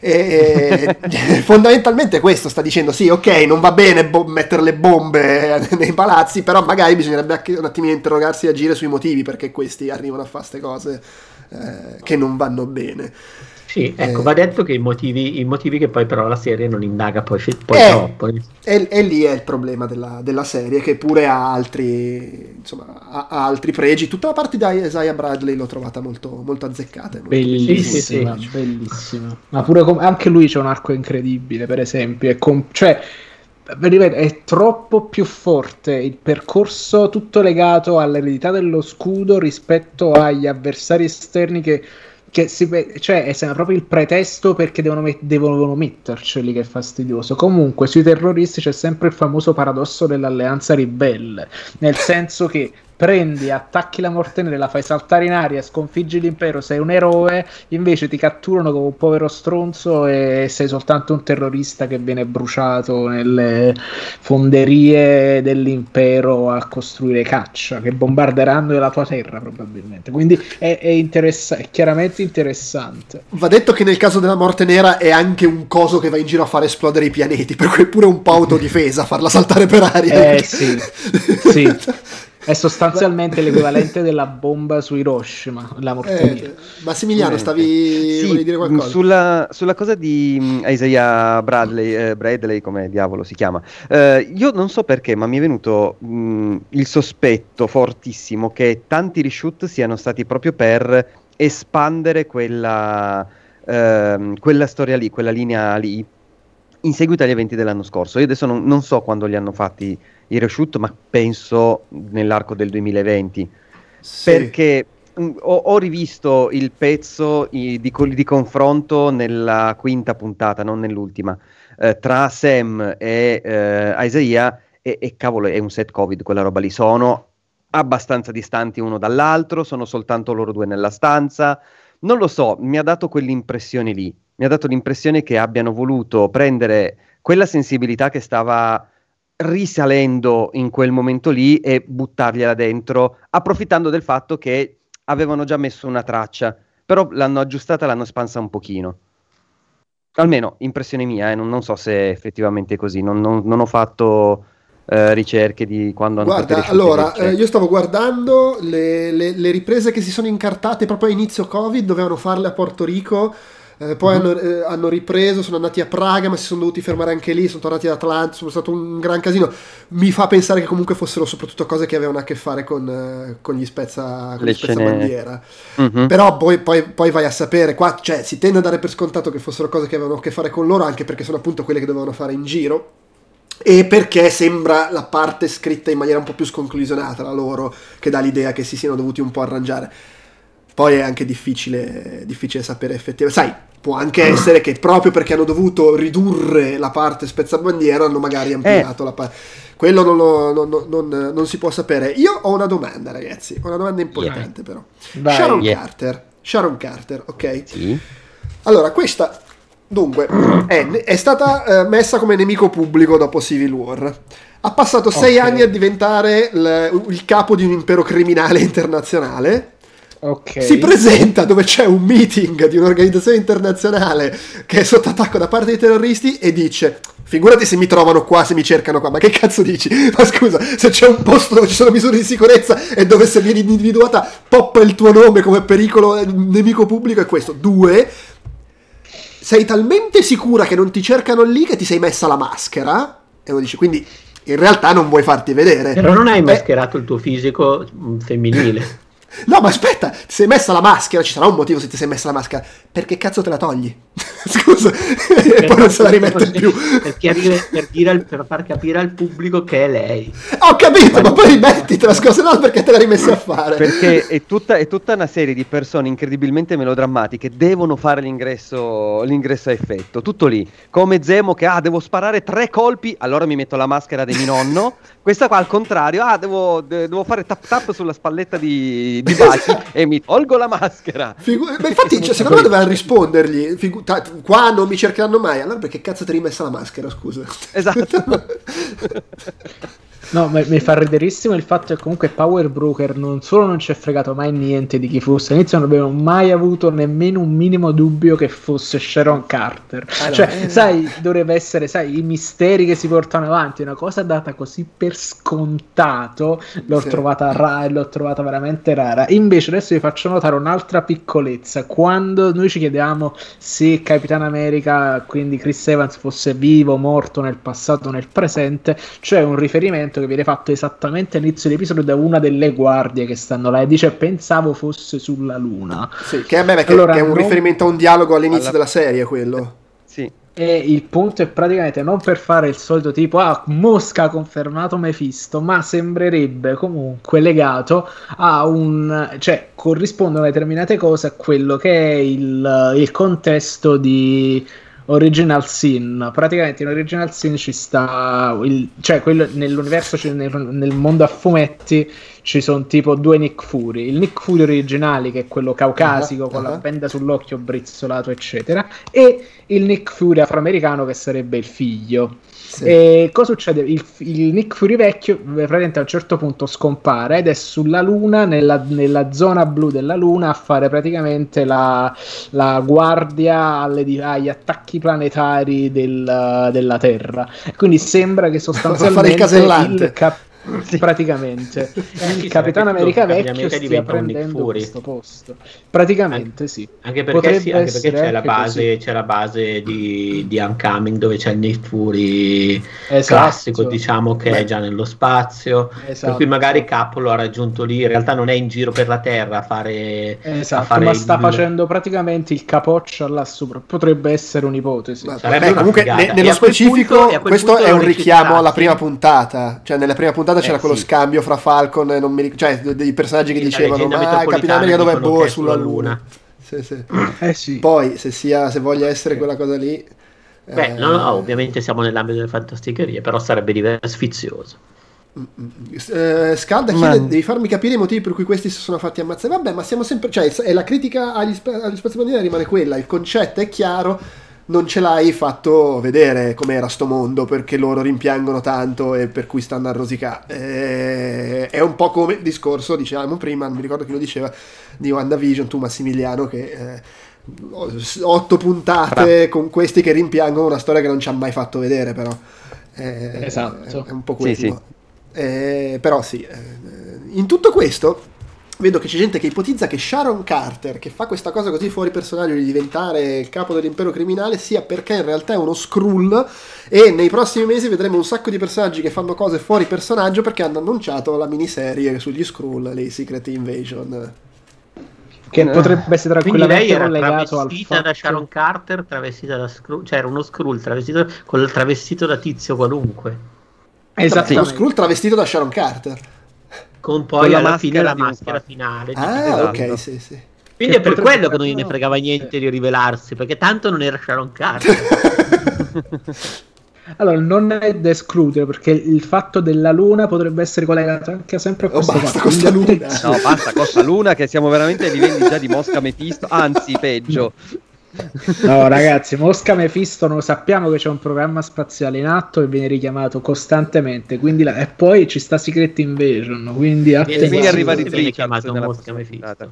E, fondamentalmente questo sta dicendo sì, ok, non va bene bo- mettere le bombe nei palazzi, però magari bisognerebbe un attimino interrogarsi e agire sui motivi perché questi arrivano a fare queste cose eh, che non vanno bene. Sì, ecco, eh, va detto che i motivi, i motivi, che poi però la serie non indaga poi, poi eh, troppo. E, e, lì è il problema della, della, serie, che pure ha altri, insomma, ha, ha, altri pregi. Tutta la parte di Isaiah Bradley l'ho trovata molto, molto azzeccata. Molto bellissima, sì, sì, bellissima. Ma pure com- anche lui c'è un arco incredibile, per esempio. È com- cioè, è troppo più forte il percorso tutto legato all'eredità dello scudo rispetto agli avversari esterni che che si, cioè è proprio il pretesto perché devono, met- devono metterceli che è fastidioso. Comunque sui terroristi c'è sempre il famoso paradosso dell'alleanza ribelle, nel senso che prendi, attacchi la morte nera, la fai saltare in aria, sconfiggi l'impero, sei un eroe, invece ti catturano come un povero stronzo e sei soltanto un terrorista che viene bruciato nelle fonderie dell'impero a costruire caccia, che bombarderanno la tua terra probabilmente. Quindi è, è, interessa- è chiaramente interessante. Va detto che nel caso della morte nera è anche un coso che va in giro a far esplodere i pianeti, per cui è pure un po' autodifesa farla saltare per aria. Eh sì, sì. È sostanzialmente l'equivalente della bomba su Hiroshima, la morteria. Eh, Massimiliano, stavi sì, dire qualcosa? Sulla, sulla cosa di mm, Isaiah Bradley, eh, Bradley, come diavolo si chiama, eh, io non so perché, ma mi è venuto mh, mm, il sospetto fortissimo che tanti reshoot siano stati proprio per espandere quella, ehm, quella storia lì, quella linea lì, in seguito agli eventi dell'anno scorso. Io adesso non, non so quando li hanno fatti il reshoot, ma penso nell'arco del 2020. Sì. Perché mh, mm, ho, ho, rivisto il pezzo i, di, di, confronto nella quinta puntata, non nell'ultima, eh, tra Sam e eh, Isaiah e, e cavolo è un set covid quella roba lì. Sono abbastanza distanti uno dall'altro, sono soltanto loro due nella stanza. Non lo so, mi ha dato quell'impressione lì. Mi ha dato l'impressione che abbiano voluto prendere quella sensibilità che stava risalendo in quel momento lì e buttargliela dentro, approfittando del fatto che avevano già messo una traccia, però l'hanno aggiustata, l'hanno espansa un pochino. Almeno impressione mia, eh, non, non, so se effettivamente è così, non, non, non ho fatto eh, ricerche di quando hanno Guarda, allora, eh, io stavo guardando le, le, le, riprese che si sono incartate proprio a inizio Covid, dovevano farle a Porto Rico. Eh, poi uh-huh. hanno, eh, hanno, ripreso, sono andati a Praga, ma si sono dovuti fermare anche lì. Sono tornati ad Atlanta. Sono stato un gran casino. Mi fa pensare che comunque fossero soprattutto cose che avevano a che fare con, eh, con gli spezza, con gli spezza bandiera. Uh-huh. Però poi, poi, poi, vai a sapere. Qua cioè, si tende a dare per scontato che fossero cose che avevano a che fare con loro, anche perché sono appunto quelle che dovevano fare in giro e perché sembra la parte scritta in maniera un po' più sconclusionata la loro, che dà l'idea che si siano dovuti un po' arrangiare. Poi è anche difficile, difficile sapere effettivamente. Sai, può anche essere che proprio perché hanno dovuto ridurre la parte spezzabandiera hanno magari ampliato eh. la parte. Quello non, lo, non, non, non, si può sapere. Io ho una domanda, ragazzi. Una domanda importante, yeah. però. Vai, Sharon yeah. Carter. Sharon Carter, ok? Sì. Allora, questa Dunque, è, è stata eh, messa come nemico pubblico dopo Civil War. Ha passato sei okay. anni a diventare il, il capo di un impero criminale internazionale. Okay. Si presenta dove c'è un meeting di un'organizzazione internazionale che è sotto attacco da parte dei terroristi e dice: Figurati se mi trovano qua, se mi cercano qua. Ma che cazzo dici? Ma scusa, se c'è un posto dove ci sono misure di sicurezza e dove se vieni individuata poppa il tuo nome come pericolo eh, nemico pubblico, è questo. Due, sei talmente sicura che non ti cercano lì che ti sei messa la maschera. E uno dice, quindi in realtà non vuoi farti vedere. Però non hai eh, mascherato il tuo fisico mm, femminile. No, ma aspetta, ti sei messa la maschera, ci sarà un motivo se ti sei messa la maschera. Perché cazzo te la togli? Scusa, e poi non se la rimette più. Per, chiarire, per, dire, per, far capire al pubblico che è lei. Ho capito, ma, ma poi rimettitela, scusa, no, perché te l'hai rimessa a fare? Perché è tutta, è tutta, una serie di persone incredibilmente melodrammatiche, devono fare l'ingresso, l'ingresso a effetto, tutto lì. Come Zemo che, ah, devo sparare tre colpi, allora mi metto la maschera di mio nonno. Questa qua al contrario, ah, devo, devo fare tap tap sulla spalletta di di baci e mi tolgo la maschera. Figu- ma infatti, cioè, secondo me doveva rispondergli: figu- ta- qua non mi cercheranno mai. Allora, perché cazzo ti hai rimessa la maschera? Scusa, esatto. No, mi fa riderissimo il fatto che comunque Power Broker non solo non ci è fregato mai niente di chi fosse, all'inizio non abbiamo mai avuto nemmeno un minimo dubbio che fosse Sharon Carter. Allora, cioè, eh. sai, dovrebbe essere, sai, i misteri che si portano avanti, una cosa data così per scontato, l'ho sì. trovata rara, l'ho trovata veramente rara. Invece adesso vi faccio notare un'altra piccolezza, quando noi ci chiediamo se Capitan America, quindi Chris Evans, fosse vivo, morto nel passato o nel presente, c'è un riferimento che viene fatto esattamente all'inizio dell'episodio da una delle guardie che stanno là e dice pensavo fosse sulla luna. Sì, che a me allora, che è un non... riferimento a un dialogo all'inizio Alla... della serie quello. Sì. E il punto è praticamente non per fare il solito tipo, ah, Mosca ha confermato Mephisto, ma sembrerebbe comunque legato a un, cioè corrispondono determinate cose a quello che è il, il contesto di Original Sin. Praticamente in Original Sin ci sta, il, cioè quello nell'universo, nel, nel, mondo a fumetti ci sono tipo due Nick Fury. Il Nick Fury originale, che è quello caucasico uh-huh, con uh-huh. la benda sull'occhio brizzolato, eccetera, e il Nick Fury afroamericano che sarebbe il figlio. Sì. E cosa succede? Il, il, Nick Fury vecchio praticamente a un certo punto scompare ed è sulla Luna, nella, nella zona blu della Luna, a fare praticamente la, la guardia alle, agli attacchi planetari del, della Terra. Quindi sembra che sostanzialmente il, cap- sì. praticamente. Il Capitano America vecchio stia prendendo questo posto. Praticamente sì. anche perché, sì, anche perché c'è, la base, c'è, la base, di, di Uncoming dove c'è il Nick Fury esatto. classico diciamo che Beh. è già nello spazio esatto. per cui magari Capo lo ha raggiunto lì. In realtà non è in giro per la terra a fare esatto a fare ma sta il... facendo praticamente il capoccia là sopra. Potrebbe essere un'ipotesi. Beh, comunque ne, nello specifico punto, questo è un richiamo alla prima puntata. Cioè nella prima puntata c'era eh, quello sì. scambio fra Falcon e non mi ricordo, cioè dei personaggi che sì, dicevano ma Capitano America dov'è boh sulla luna. Sì, sì. Eh, sì. Poi se, sia, se voglia essere quella cosa lì Beh, eh... no, no, ovviamente siamo nell'ambito delle fantasticherie, però sarebbe diverso, sfizioso. Uh, Scalda chiede: Man. Devi farmi capire i motivi per cui questi si sono fatti ammazzare. Vabbè, ma siamo sempre. Cioè, è la critica agli, sp- agli spazi bandiera rimane quella. Il concetto è chiaro non ce l'hai fatto vedere com'era sto mondo perché loro rimpiangono tanto e per cui stanno a rosicare. Eh, è un po' come il discorso, dicevamo prima, non mi ricordo chi lo diceva, di WandaVision, tu Massimiliano, che eh, otto puntate con questi che rimpiangono una storia che non ci ha mai fatto vedere, però. Eh, esatto. È, è un po' quello. Sì, sì. Eh, però sì, eh, in tutto questo vedo che c'è gente che ipotizza che Sharon Carter, che fa questa cosa così fuori personaggio di diventare il capo dell'impero criminale, sia perché in realtà è uno Skrull e nei prossimi mesi vedremo un sacco di personaggi che fanno cose fuori personaggio perché hanno annunciato la miniserie sugli Skrull, le Secret Invasion. Che potrebbe essere tranquillamente collegato al fatto... da Sharon Carter, travestita da Skrull, cioè era uno Skrull travestito con il travestito da tizio qualunque. Esatto, uno Skrull travestito da Sharon Carter con poi con alla fine la maschera finale. Ah, ok, sì, sì. Quindi che è per quello che non gliene fregava niente di rivelarsi, perché tanto non era Sharon Carter. allora, non è da escludere, perché il fatto della luna potrebbe essere collegato anche sempre a questo oh, basta con sta luna. No, basta con sta luna che siamo veramente ai livelli già di Mosca Mephisto, anzi peggio. No, ragazzi, Mosca Mephisto non sappiamo che c'è un programma spaziale in atto e viene richiamato costantemente. Quindi la... E poi ci sta Secret Invasion. Quindi attenzione. arriva Reed Richards Mosca Mephisto.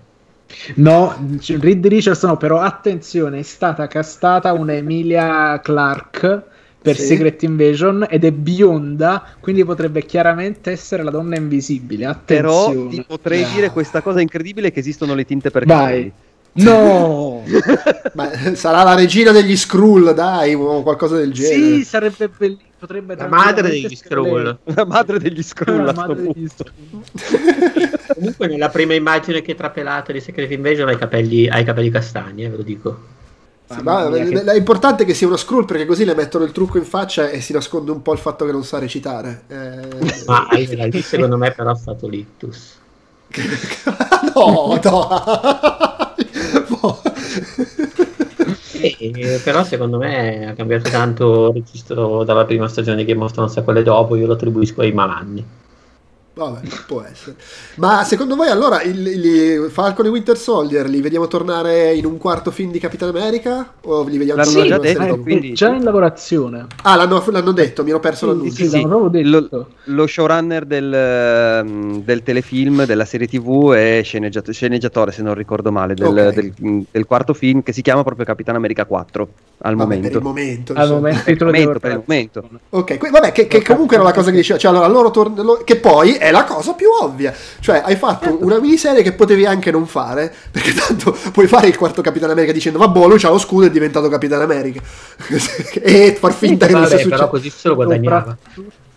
No, Reed Richards no, però attenzione, è stata castata una Emilia Clark per sì. Secret Invasion ed è bionda, quindi potrebbe chiaramente essere la donna invisibile. Attenzione. Però ti potrei ah. dire questa cosa incredibile che esistono le tinte per Vai. Capelli. No! Ma sarà la regina degli Skrull, dai, o qualcosa del genere. Sì, sarebbe bellissimo. Potrebbe la madre degli Skrull. La madre degli Skrull. La madre degli Comunque, nella prima immagine che trapelate di Secret Invasion ha i capelli, ha i capelli castani, eh, ve lo dico. Sì, ma che... È importante che sia uno Skrull perché così le mettono il trucco in faccia e si nasconde un po' il fatto che non sa recitare. Eh... ma secondo me però è stato l'ictus. no, no. Eh, però secondo me ha cambiato tanto il registro dalla prima stagione di Game of Thrones a quelle dopo, io lo attribuisco ai malanni. Vabbè, può essere. Ma secondo voi allora il, il Falcon e Winter Soldier li vediamo tornare in un quarto film di Capitan America? O li vediamo l'hanno già detto, quindi... già in lavorazione. Ah, l'hanno, l'hanno detto, mi ero perso l'annuncio. Sì, sì, lo, lo, showrunner del, ehm, del, telefilm, della serie TV è sceneggiatore, sceneggiatore se non ricordo male, del, okay. del, del, quarto film che si chiama proprio Capitan America 4 al vabbè, momento. Per il momento, al momento, per il momento, per il momento. Ok, que- vabbè, che, che comunque era la cosa che diceva, cioè allora loro tornano, che poi è la cosa più ovvia. Cioè, hai fatto una miniserie che potevi anche non fare, perché tanto puoi fare il quarto Capitano America dicendo vabbè, lui c'ha lo scudo e è diventato Capitano America. e far finta sì, che non sia successo. Però così se lo guadagnava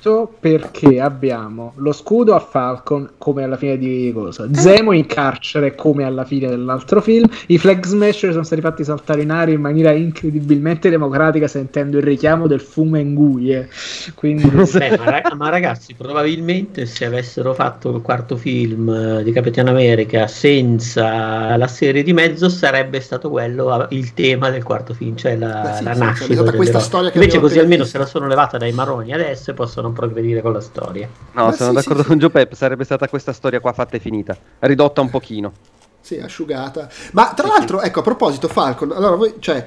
tutto perché abbiamo lo scudo a Falcon come alla fine di cosa? Zemo in carcere come alla fine dell'altro film. I flag smasher sono stati fatti saltare in aria in maniera incredibilmente democratica sentendo il richiamo del fumo Nguye. Quindi... Beh, ma, ma, ragazzi, probabilmente se avessero fatto il quarto film eh, di Capitan America senza la serie di mezzo sarebbe stato quello il tema del quarto film, cioè la, Beh, sì, la sì, nascita. Questa storia che Invece così almeno se la sono levata dai maroni adesso possono progredire con la storia. No, Beh, sono sì, d'accordo sì, con Joe Pep, sarebbe stata questa storia qua fatta e finita, ridotta un pochino. Sì, asciugata. Ma tra l'altro, ecco, a proposito, Falcon, allora voi, cioè,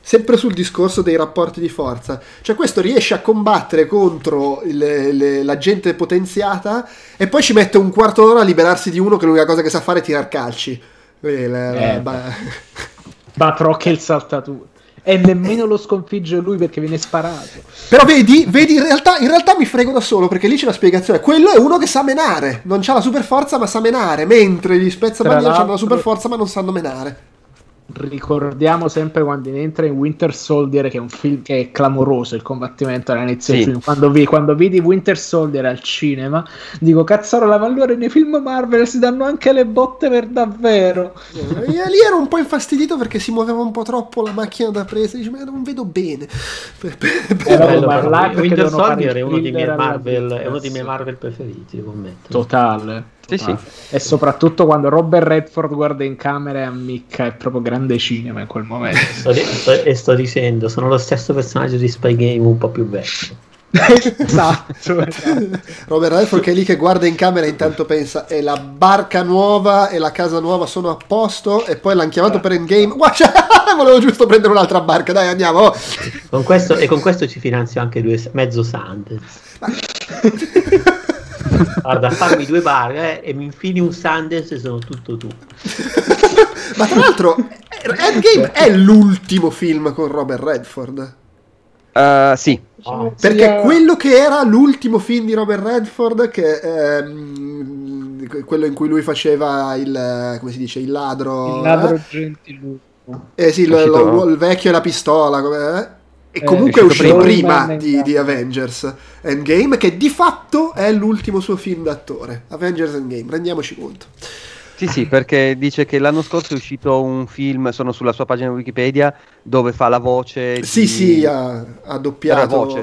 sempre sul discorso dei rapporti di forza, cioè questo riesce a combattere contro il, le, la gente potenziata e poi ci mette un quarto d'ora a liberarsi di uno che l'unica cosa che sa fare è tirar calci. Eh, la, ba... Batroc il saltatore e nemmeno lo sconfigge lui perché viene sparato. Però vedi, vedi in, realtà, in realtà mi frego da solo perché lì c'è la spiegazione. Quello è uno che sa menare, non ha la super forza ma sa menare, mentre gli spezzabandiera hanno la super forza ma non sanno menare ricordiamo sempre quando entra in Winter Soldier che è un film che è clamoroso il combattimento all'inizio sì. del film. Quando, vi, quando, vidi Winter Soldier al cinema dico cazzarola ma allora nei film Marvel si danno anche le botte per davvero? Eh, lì ero un po' infastidito perché si muoveva un po' troppo la macchina da presa. Dice ma non vedo bene. Bello, Winter Soldier è uno, Marvel, è uno dei miei Marvel preferiti scommetto totale sì, sì. E soprattutto quando Robert Redford guarda in camera e ammicca, è proprio grande cinema in quel momento. sto, sto, e sto dicendo, sono lo stesso personaggio di Spy Game un po' più vecchio. esatto, esatto. Robert Redford che è lì che guarda in camera e intanto pensa e la barca nuova e la casa nuova sono a posto e poi l'hanno chiamato per Endgame Guarda, volevo giusto prendere un'altra barca dai andiamo con questo, e con questo ci finanzio anche due, mezzo Sanders guarda fammi due barche eh, e mi infili un Sanders e sono tutto tu ma tra l'altro Endgame è l'ultimo film con Robert Redford Uh, sì. Oh. Perché quello che era l'ultimo film di Robert Redford, che ehm, quello in cui lui faceva il come si dice il ladro, il ladro eh? gentiluomo. Eh sì, lo, lo, il vecchio e la pistola, come, eh? E comunque è uscito prima, prima di, di, Avengers Endgame, che di fatto è l'ultimo suo film d'attore. Avengers Endgame, rendiamoci conto. Sì, sì, perché dice che l'anno scorso è uscito un film, sono sulla sua pagina Wikipedia, dove fa la voce. Sì, di... sì, ha, ha doppiato. Voce.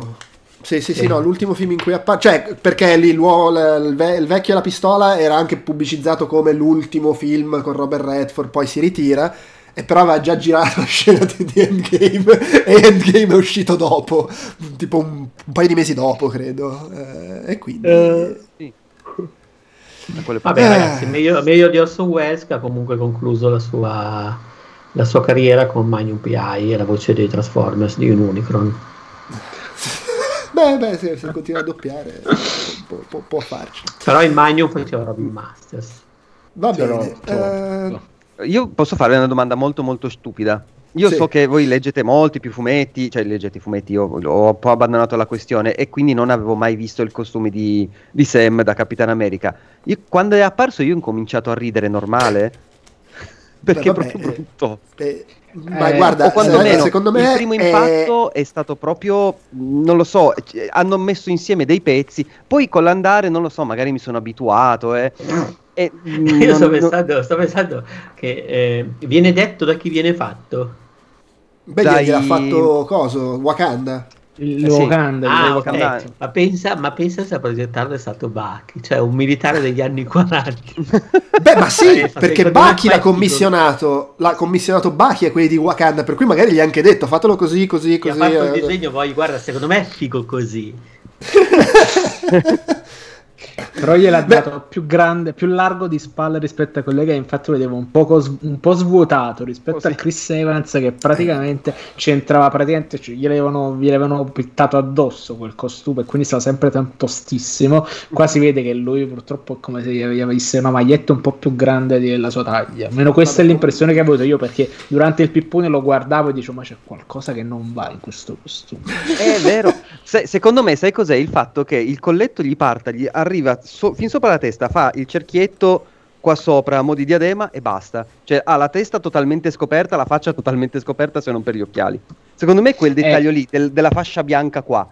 Sì, sì, sì, no, l'ultimo film in cui appare, cioè, perché lì il, il, il, vecchio e la pistola era anche pubblicizzato come l'ultimo film con Robert Redford, poi si ritira, e però aveva già girato la scena di Endgame, e Endgame è uscito dopo, tipo un, un paio di mesi dopo, credo, eh, e quindi... Uh, sì. Vabbè, ragazzi, meglio, meglio, di Orson Welles che ha comunque concluso la sua, la sua carriera con Magnum PI e la voce dei Transformers di un Unicron. beh, beh, se, se continua a doppiare può, può, può, farci. Però in Magnum faceva Robin Masters. Va bene. Eh... Io posso fare una domanda molto molto stupida. Io sì. so che voi leggete molti più fumetti, cioè leggete i fumetti, io ho un po' abbandonato la questione e quindi non avevo mai visto il costume di, di Sam da Capitan America. Io, quando è apparso io ho incominciato a ridere normale perché Beh, vabbè, è proprio brutto. Eh, ma eh, guarda, quantomeno, eh, secondo me il primo impatto è... è... stato proprio, non lo so, hanno messo insieme dei pezzi, poi con l'andare, non lo so, magari mi sono abituato, eh. E, Io non, sto, pensando, non... sto, pensando, che eh, viene detto da chi viene fatto. Beh, Dai... gliel'ha fatto coso, Wakanda. Il eh Wakanda, sì. ah, okay. ma, pensa, ma pensa se a progettarlo è stato Bacchi, cioè un militare degli anni 40. Beh, ma sì, perché Bacchi l'ha commissionato, l'ha commissionato Bacchi a quelli di Wakanda, per cui magari gli ha anche detto fatelo così, così, così. Ha fatto il eh. disegno, poi guarda, secondo me è figo così. Però gliel'ha Beh. dato più grande, più largo di spalle rispetto a quelle che infatti vedevo un un po svuotato rispetto oh, sì. a Chris Evans che praticamente c'entrava praticamente, cioè, gli, avevano, gli avevano pittato addosso quel costume e quindi stava sempre tantostissimo. Qua si vede che lui purtroppo è come se gli avesse una maglietta un po' più grande della sua taglia. Almeno questa è l'impressione che ho avuto io perché durante il pippone lo guardavo e dicevo ma c'è qualcosa che non va in questo costume. È vero. Se, secondo me sai cos'è il fatto che il colletto gli parta, gli arriva so, fin sopra la testa, fa il cerchietto qua sopra a mo' di diadema e basta. Cioè ha la testa totalmente scoperta, la faccia totalmente scoperta se non per gli occhiali. Secondo me quel dettaglio eh. lì del, della fascia bianca qua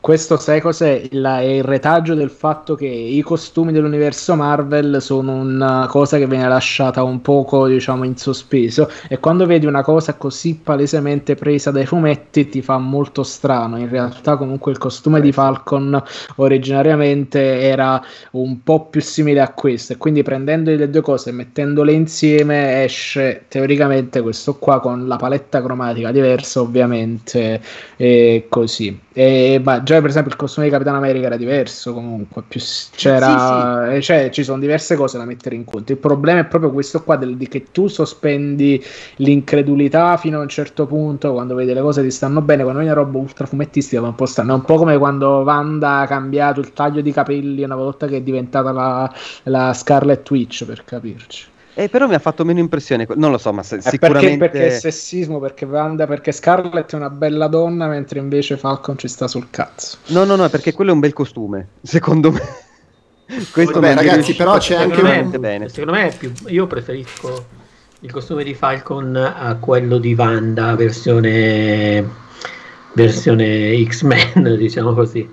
questo sai cos'è? Il, è il retaggio del fatto che i costumi dell'universo Marvel sono una cosa che viene lasciata un poco, diciamo, in sospeso. E quando vedi una cosa così palesemente presa dai fumetti, ti fa molto strano. In realtà, comunque, il costume di Falcon originariamente era un po' più simile a questo. E quindi, prendendo le due cose e mettendole insieme, esce teoricamente questo qua con la paletta cromatica diversa, ovviamente, e così. E, ma già per esempio il costume di Capitano America era diverso comunque più, c'era, sì, sì. Cioè, ci sono diverse cose da mettere in conto il problema è proprio questo qua del, di che tu sospendi l'incredulità fino a un certo punto quando vedi le cose ti stanno bene quando vedi una roba ultra fumettistica un po' stanno è un po' come quando Wanda ha cambiato il taglio di capelli una volta che è diventata la, la Scarlet Witch per capirci eh, però mi ha fatto meno impressione, non lo so, ma se, sicuramente... Perché, perché è sessismo, perché Wanda, perché Scarlett è una bella donna, mentre invece Falcon ci sta sul cazzo. No, no, no, perché quello è un bel costume, secondo me. Questo Vabbè, ragazzi, però c'è anche un... bene. Secondo me è più... Io preferisco il costume di Falcon a quello di Wanda, versione, versione X-Men, diciamo così.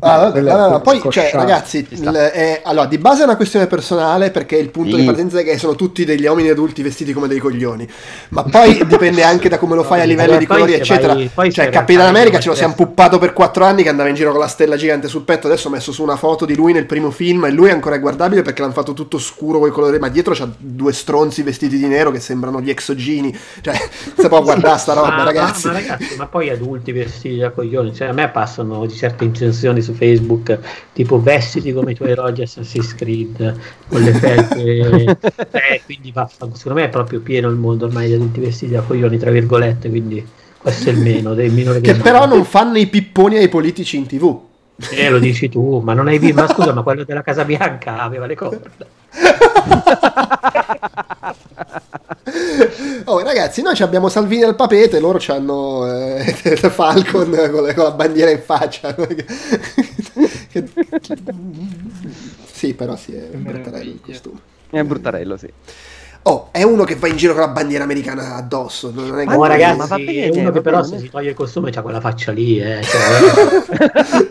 Ah, allora, poi, cioè, ragazzi, il- è- allora, di base è una questione personale perché il punto Sì. di partenza è che sono tutti degli uomini adulti vestiti come dei coglioni. Ma poi dipende anche da come lo fai a livello Allora, di colori, se eccetera. vai- poi se cioè, Capitan America ce lo siamo puppato per quattro anni che andava in giro con la stella gigante sul petto. Adesso ho messo su una foto di lui nel primo film e lui è ancora guardabile perché l'hanno fatto tutto scuro con i colori. Ma dietro c'ha due stronzi vestiti di nero che sembrano gli exogini. Cioè, si può guardare sta roba, ma, ma- ragazzi. Ma, ragazzi, ma poi adulti vestiti da coglioni, cioè a me passano di certe incensioni su Facebook, tipo vestiti come i tuoi eroi di Assassin's Creed, con le felpe, eh, quindi vaffanculo. secondo me è proprio pieno il mondo ormai di adulti vestiti da coglioni, tra virgolette, quindi questo è il meno, del minore Che però non fanno i pipponi ai politici in tv. Eh, lo dici tu, ma non hai visto, ma scusa, ma quello della Casa Bianca aveva le corde. Oh ragazzi, noi ci abbiamo Salvini al papete, loro hanno Falcon con, la- con la bandiera in faccia. Sì, però sì, è un bruttarello il costume. È bruttarello, sì. Oh, è uno che va in giro con la bandiera americana addosso. Non è che- Oh, Ma ragazzi, va bene, è uno va che però se si toglie il costume c'ha quella faccia lì, eh, cioè,